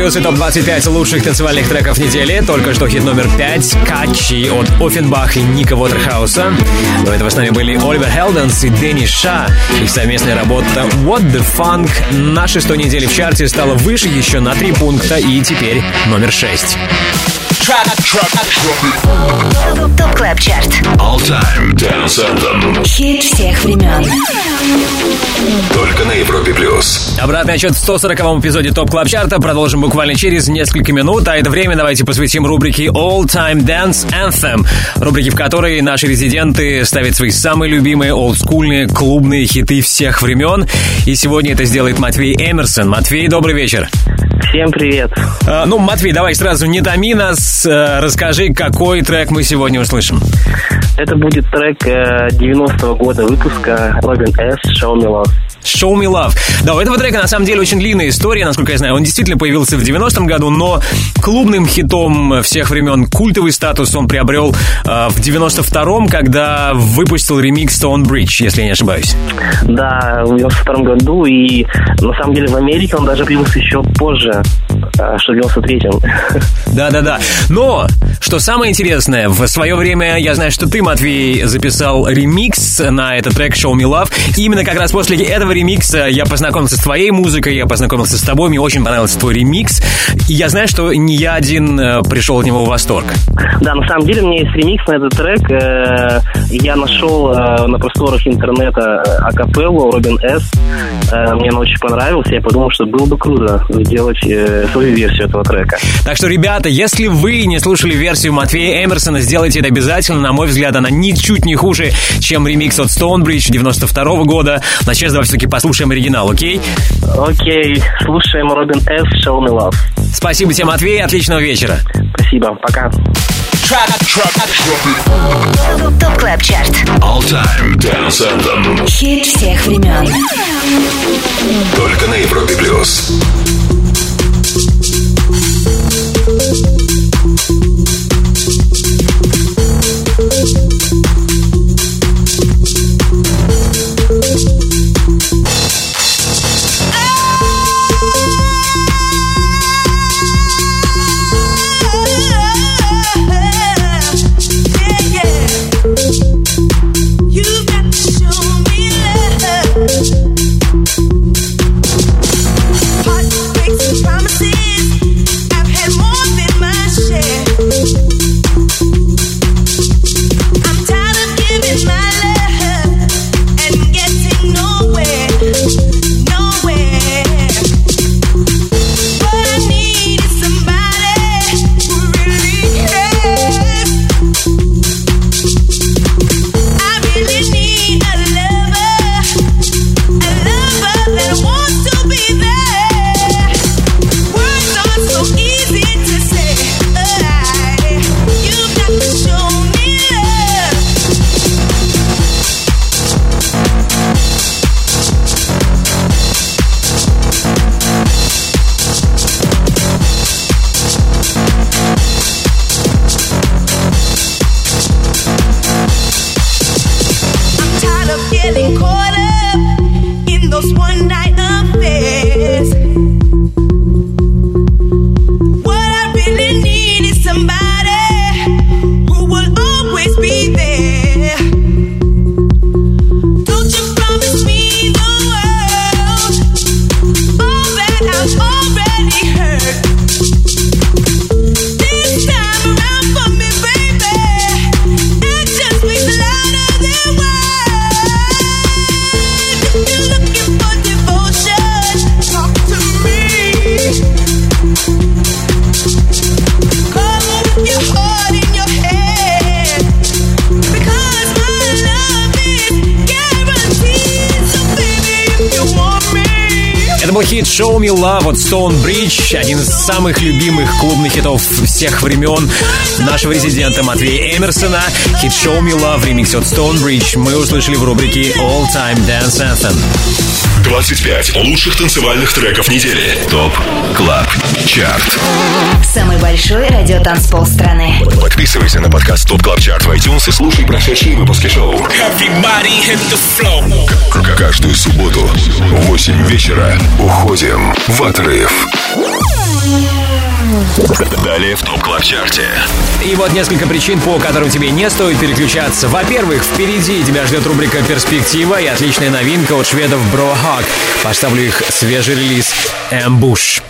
Европа плюс и топ-25 лучших танцевальных треков недели. Только что хит номер 5 «Katchi» от Ofenbach и Ника Уотерхауса. До этого с нами были Оливер Хелденс и Danny Shah. Их совместная работа «What the Funk» на шестой неделе в чарте стала выше еще на три пункта и теперь номер 6. Top Club Chart. All Time Dance Anthem. Хит всех времен. Только на Европе Плюс. Обратный отсчет в 140-м эпизоде TOP Club Chart а продолжим буквально через несколько минут, а это время давайте посвятим рубрике All Time Dance Anthem, рубрике, в которой наши резиденты ставят свои самые любимые олдскульные клубные хиты всех времен. И сегодня это сделает Матвей Эмерсон. Матвей, добрый вечер. Всем привет. А, ну, Матвей, давай сразу не томи нас, э, расскажи, какой трек мы сегодня услышим. Это будет трек э, 90-го года выпуска Робин С. Show Me Love. Show Me Love. Да, у этого трека на самом деле очень длинная история, насколько я знаю. Он действительно появился в 90-м году, но клубным хитом всех времен культовый статус он приобрел э, в 92-м, когда выпустил ремикс Stone Bridge, если я не ошибаюсь. Да, в 92 году, и на самом деле в Америке он даже появился еще позже, э, что в 93-м. Да-да-да. Но, что самое интересное, в свое время, я знаю, что ты, Матвей, записал ремикс на этот трек Show Me Love. И именно как раз после этого ремикса я познакомился с твоей музыкой, я познакомился с тобой, мне очень понравился твой ремикс. И я знаю, что не я один э, пришел от него в восторг. Да, на самом деле у меня есть ремикс на этот трек. Э, Я нашел э, на просторах интернета акапеллу Робин С. Э, Мне она очень понравилась. Я подумал, что было бы круто сделать э, свою версию этого трека. Так что, ребята, если вы не слушали версию Матвея Эмерсона, сделайте это обязательно. На мой взгляд, она ничуть не хуже, чем ремикс от Stonebridge 92 года. Но сейчас давай все-таки послушаем оригинал, окей? Окей, слушаем Робин С. Show Me Love. Спасибо тебе, Матвей, отличного вечера. Спасибо, пока. ТОП КЛАБ ЧАРТ All Time Dance Anthem. Хит всех времен Только на Европе плюс. «Show Me Love» от Stone Bridge, один из самых любимых клубных хитов всех времен нашего резидента Матвея Эмерсона. Хит «Show Me Love» ремикс от Stone Bridge мы услышали в рубрике All Time Dance Anthem. 25 лучших танцевальных треков недели. ТОП КЛАБ ЧАРТ. Самый большой радиотанцпол страны. Подписывайся на подкаст ТОП КЛАБ ЧАРТ в iTunes и слушай прошедшие выпуски шоу. Каждую субботу в 8 вечера уходим в отрыв. Далее в ТОП КЛАБ ЧАРТе. И вот несколько причин, по которым тебе не стоит переключаться. Во-первых, впереди тебя ждет рубрика «Перспектива» и отличная новинка от шведов Hug. Поставлю их свежий релиз «Ambush».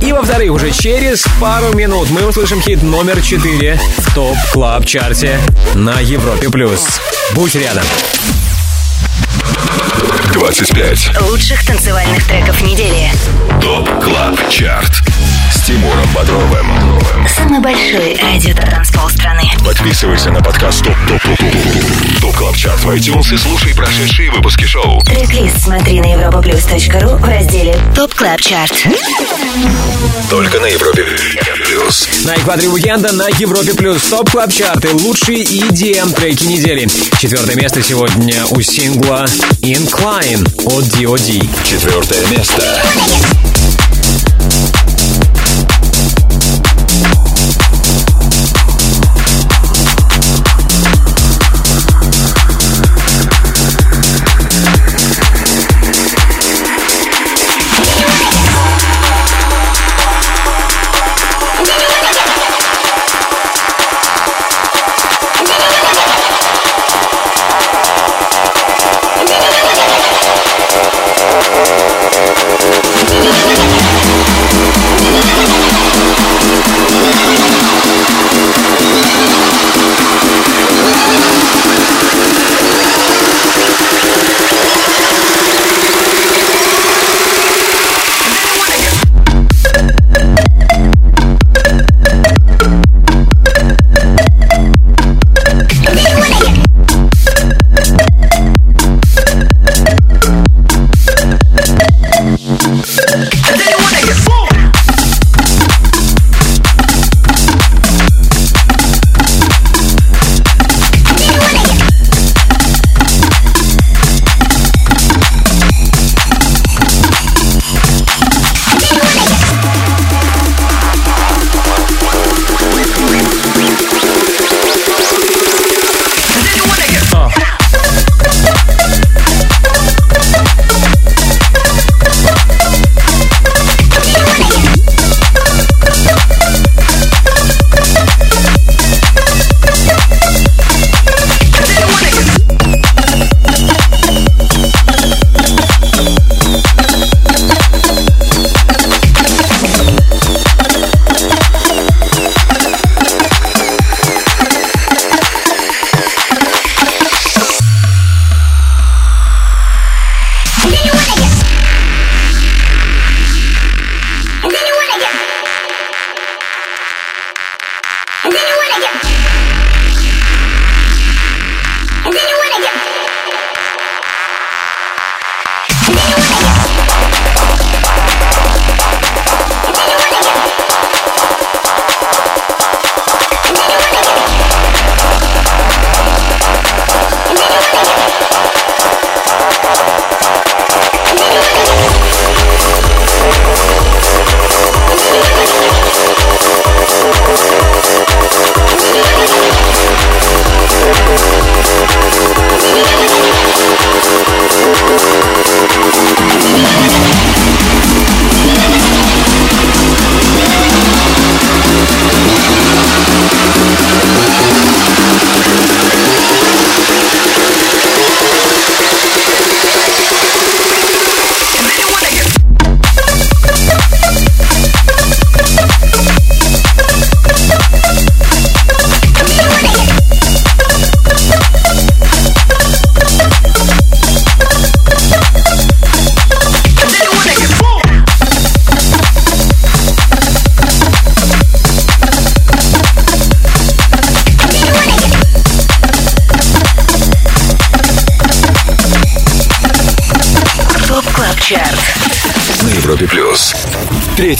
И во-вторых, уже через пару минут мы услышим хит номер 4 в TOP Club Chart е на Европе+. плюс. Будь рядом. 25 Лучших танцевальных треков недели. TOP CLUB CHART с Тимуром Бодровым. Самый большой радиотанцпол страны. Подписывайся на подкаст TOP TOP TOP TOP TOP CLUB CHART в iTunes и слушай прошедшие выпуски шоу. Трек-лист смотри на europaplus.ru в разделе TOP Club Chart. Только на Европе Плюс. На экваторе уикенда на Европе Плюс TOP Club Chart ы. Лучшие EDM треки недели. Четвертое место сегодня у сингла Incline от D.O.D. Четвертое место.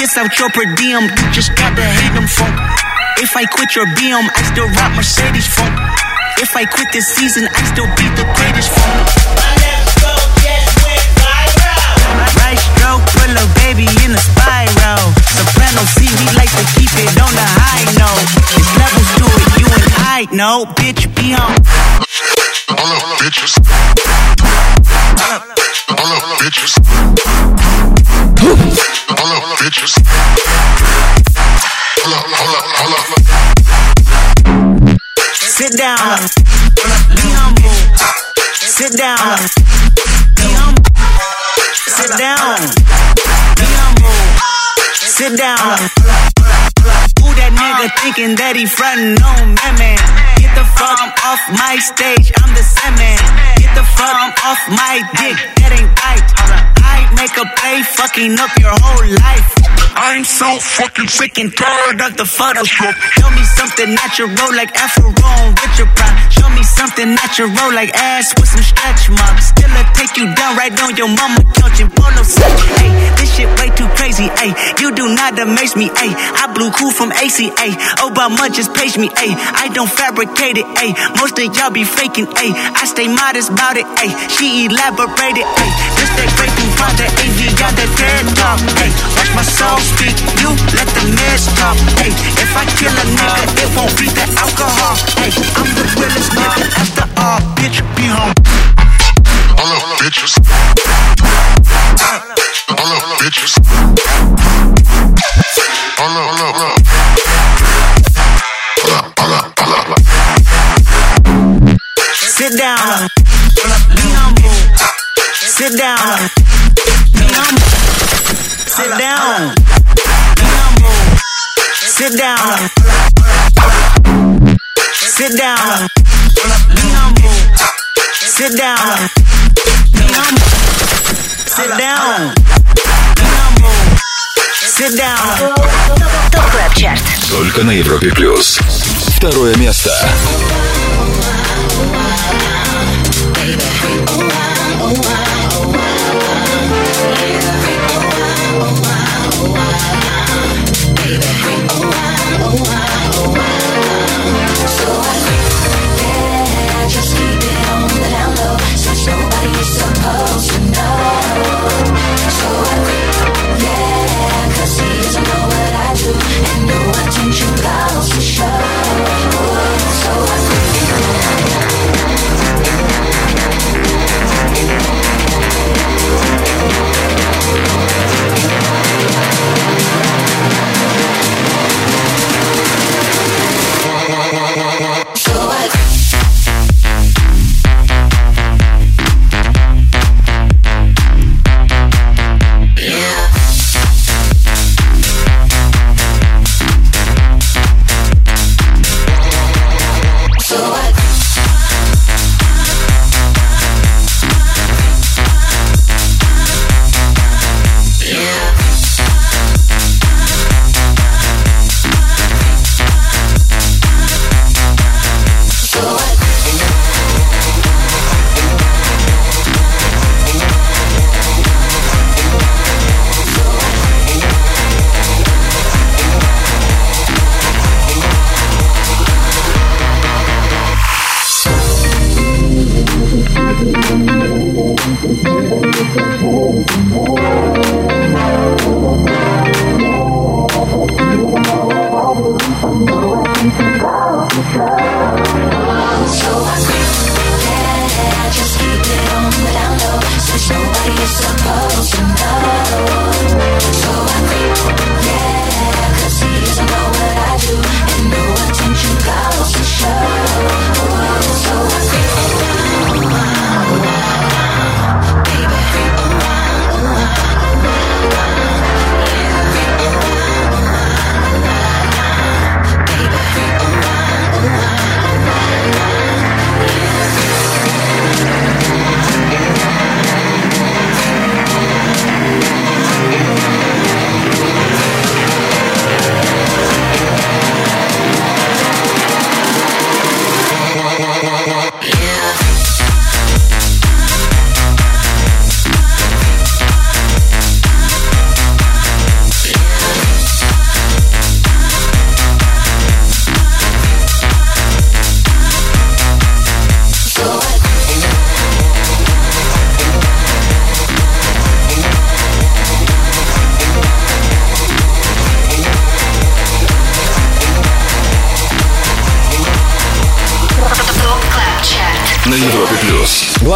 Kiss out your per diem, you just gotta hate them phone. If I quit your BM, I still rock Mercedes phone. If I quit this season, I still be the greatest phone. Right stroke, put a baby in a spiral. Soprano C, we like to keep it on the high note. It's levels to it, you and I know, bitch, be on. All up, bitches. All up, bitches. Bitches. Hold up, hold up, hold up. Sit down. Be humble. Sit down. Be humble. Sit down. Be humble. Sit down. Who that nigga thinking that he frontin' on man, man? Get the fuck off my stage, I'm the same man. Get the fuck off my dick, fucking up your whole life. I'm so fucking sick and tired of the Photoshop. Show me something natural like Afro on Richard Prime. Show me something natural like ass with some stretch marks. Still I take you down right on your mama couch and polo set. Hey, this shit way too crazy. Hey, you do not amaze me. Hey, I blew cool from ACA. Obama just page me. Hey, I don't fabricate it. Hey, most of y'all be faking. Hey, I stay modest about it. Hey, she elaborated. Hey, this that great thing the AV got that dead talk. Hey, watch my soul speak. You let the mess talk. Hey, if I kill a nigga, it won't be the alcohol. Hey, I'm the realest nigga after all. Bitch, be home. All up, bitches. All up, bitches. All up, all up, all up. All up, all up, all up. Sit down. Be humble. Sit down. Be humble. Sit down. Be humble. Sit down. Sit down. Be humble. Sit down. Be humble. Sit down. Be humble. Sit down. ТОП КЛАБ ЧАРТ. Только на Европе плюс. Второе место. Just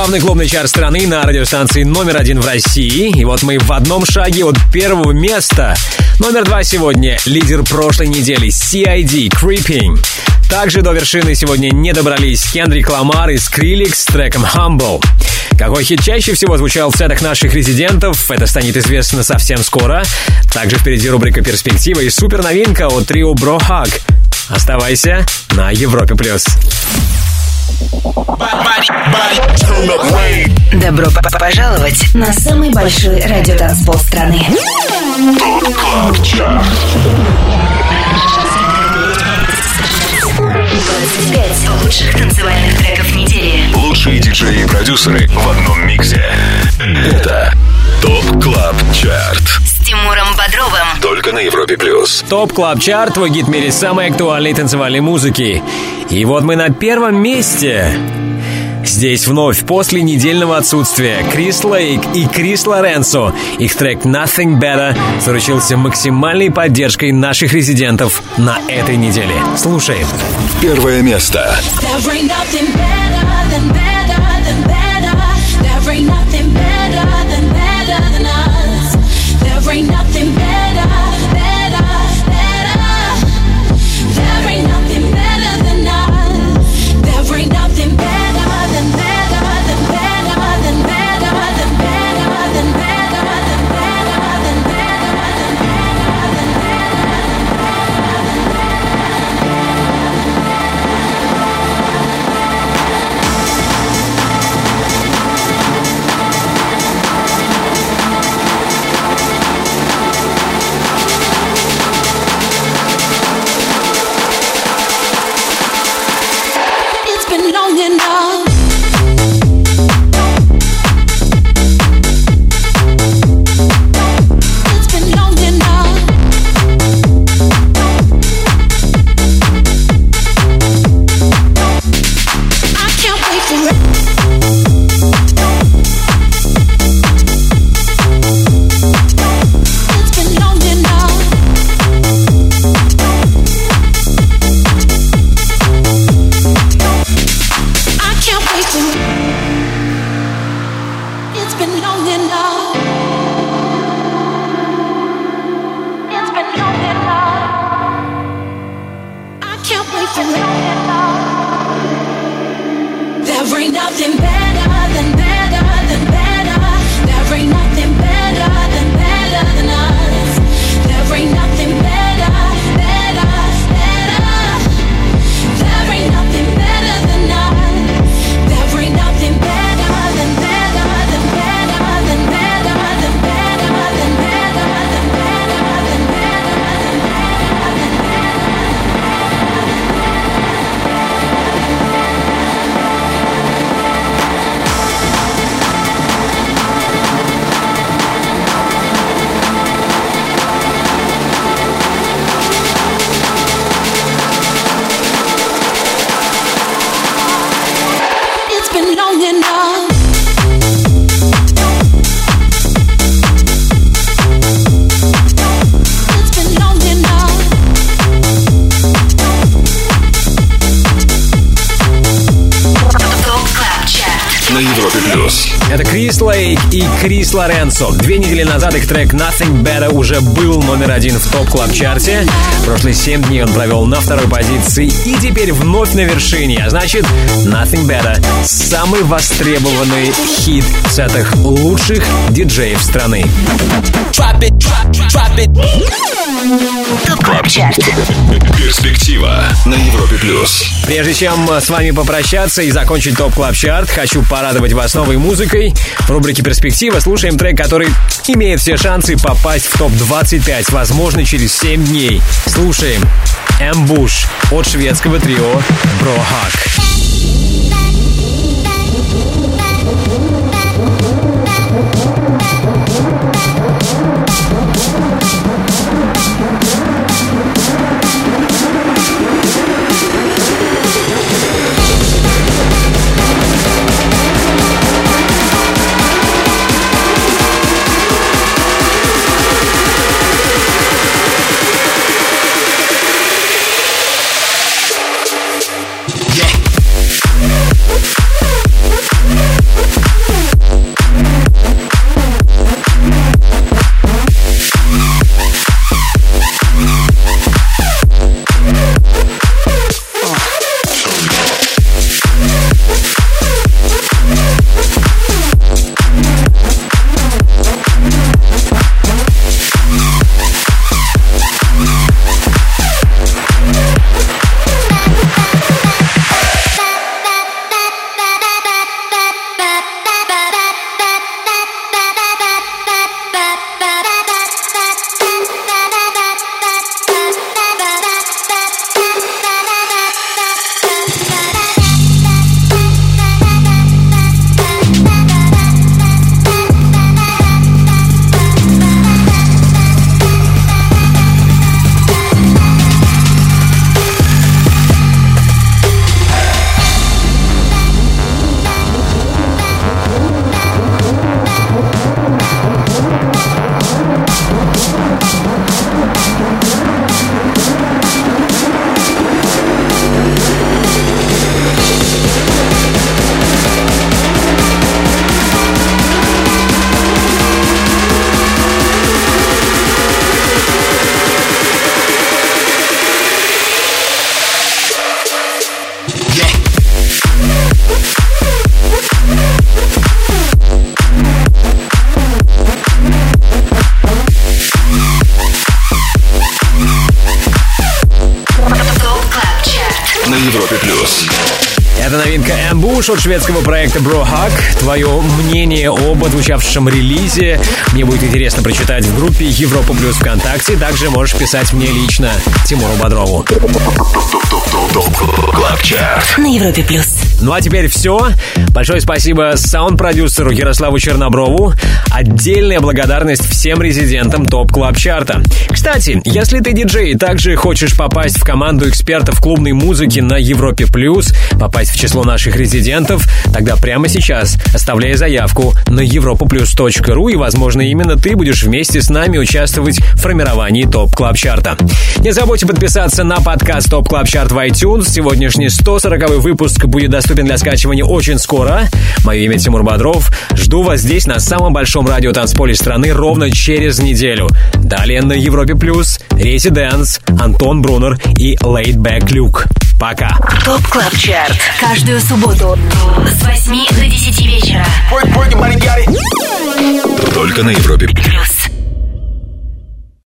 Главный клубный чар страны на радиостанции номер один в России. И вот мы в одном шаге от первого места. Номер два сегодня лидер прошлой недели CID Creeping. Также до вершины сегодня не добрались Кендрик Ламар и Скриликс с треком Humble. Какой хит чаще всего звучал в сетах наших резидентов, это станет известно совсем скоро. Также впереди рубрика «Перспектива» и супер новинка от трио Бро Хаг. Оставайся на Европе+. плюс. Добро пожаловать на самый большой радиотанцпол страны. 25 лучших танцевальных треков недели. Лучшие диджеи и продюсеры в одном миксе. Это TOP Club Chart. С Тимуром Бодровым. Только на Европе Плюс. Top Club Chart, твой гид в мире самой актуальной танцевальной музыки. И вот мы на первом месте. Здесь вновь после недельного отсутствия Крис Лейк и Крис Лоренцо. Их трек Nothing Better заручился максимальной поддержкой наших резидентов на этой неделе. Слушаем. Первое место. There ain't nothing better Лоренцо. Две недели назад их трек Nothing Better уже был номер один в топ клаб чарте Прошлые семь дней он провел на второй позиции и теперь вновь на вершине. А значит, Nothing Better — самый востребованный хит в сетах лучших диджеев страны. Перспектива на Европе Плюс. Прежде чем с вами попрощаться и закончить топ клаб чарт хочу порадовать вас новой музыкой. В рубрике «Перспектива» слушаем трек, который имеет все шансы попасть в топ-25, возможно, через 7 дней. Слушаем «Эмбуш» от шведского трио «Брохак». Ambush от шведского проекта Brohug. Твое мнение об отзвучавшем релизе мне будет интересно прочитать в группе Европа Плюс ВКонтакте. Также можешь писать мне лично, Тимуру Бодрову. На Европе Плюс. Ну а теперь все. Большое спасибо саунд-продюсеру Ярославу Черноброву. Отдельная благодарность всем резидентам TOP Club Chart а. Кстати, если ты диджей и также хочешь попасть в команду экспертов клубной музыки на Европе Плюс, попасть в число наших резидентов, тогда прямо сейчас оставляй заявку на europaplus.ru и, возможно, именно ты будешь вместе с нами участвовать в формировании Top Club Chart а. Не забудьте подписаться на подкаст Top Club Chart в iTunes. Сегодняшний 140 выпуск будет доступен для скачивания очень скоро. Мое имя Тимур Бодров. Жду вас здесь на самом большом радио танцполе страны ровно через неделю. Далее на Европе Плюс, Резиденс, Антон Брунер и Laidback Luke. Пока. Top Club Chart. Каждую субботу с 8 до 10 вечера. Только на Европе Плюс.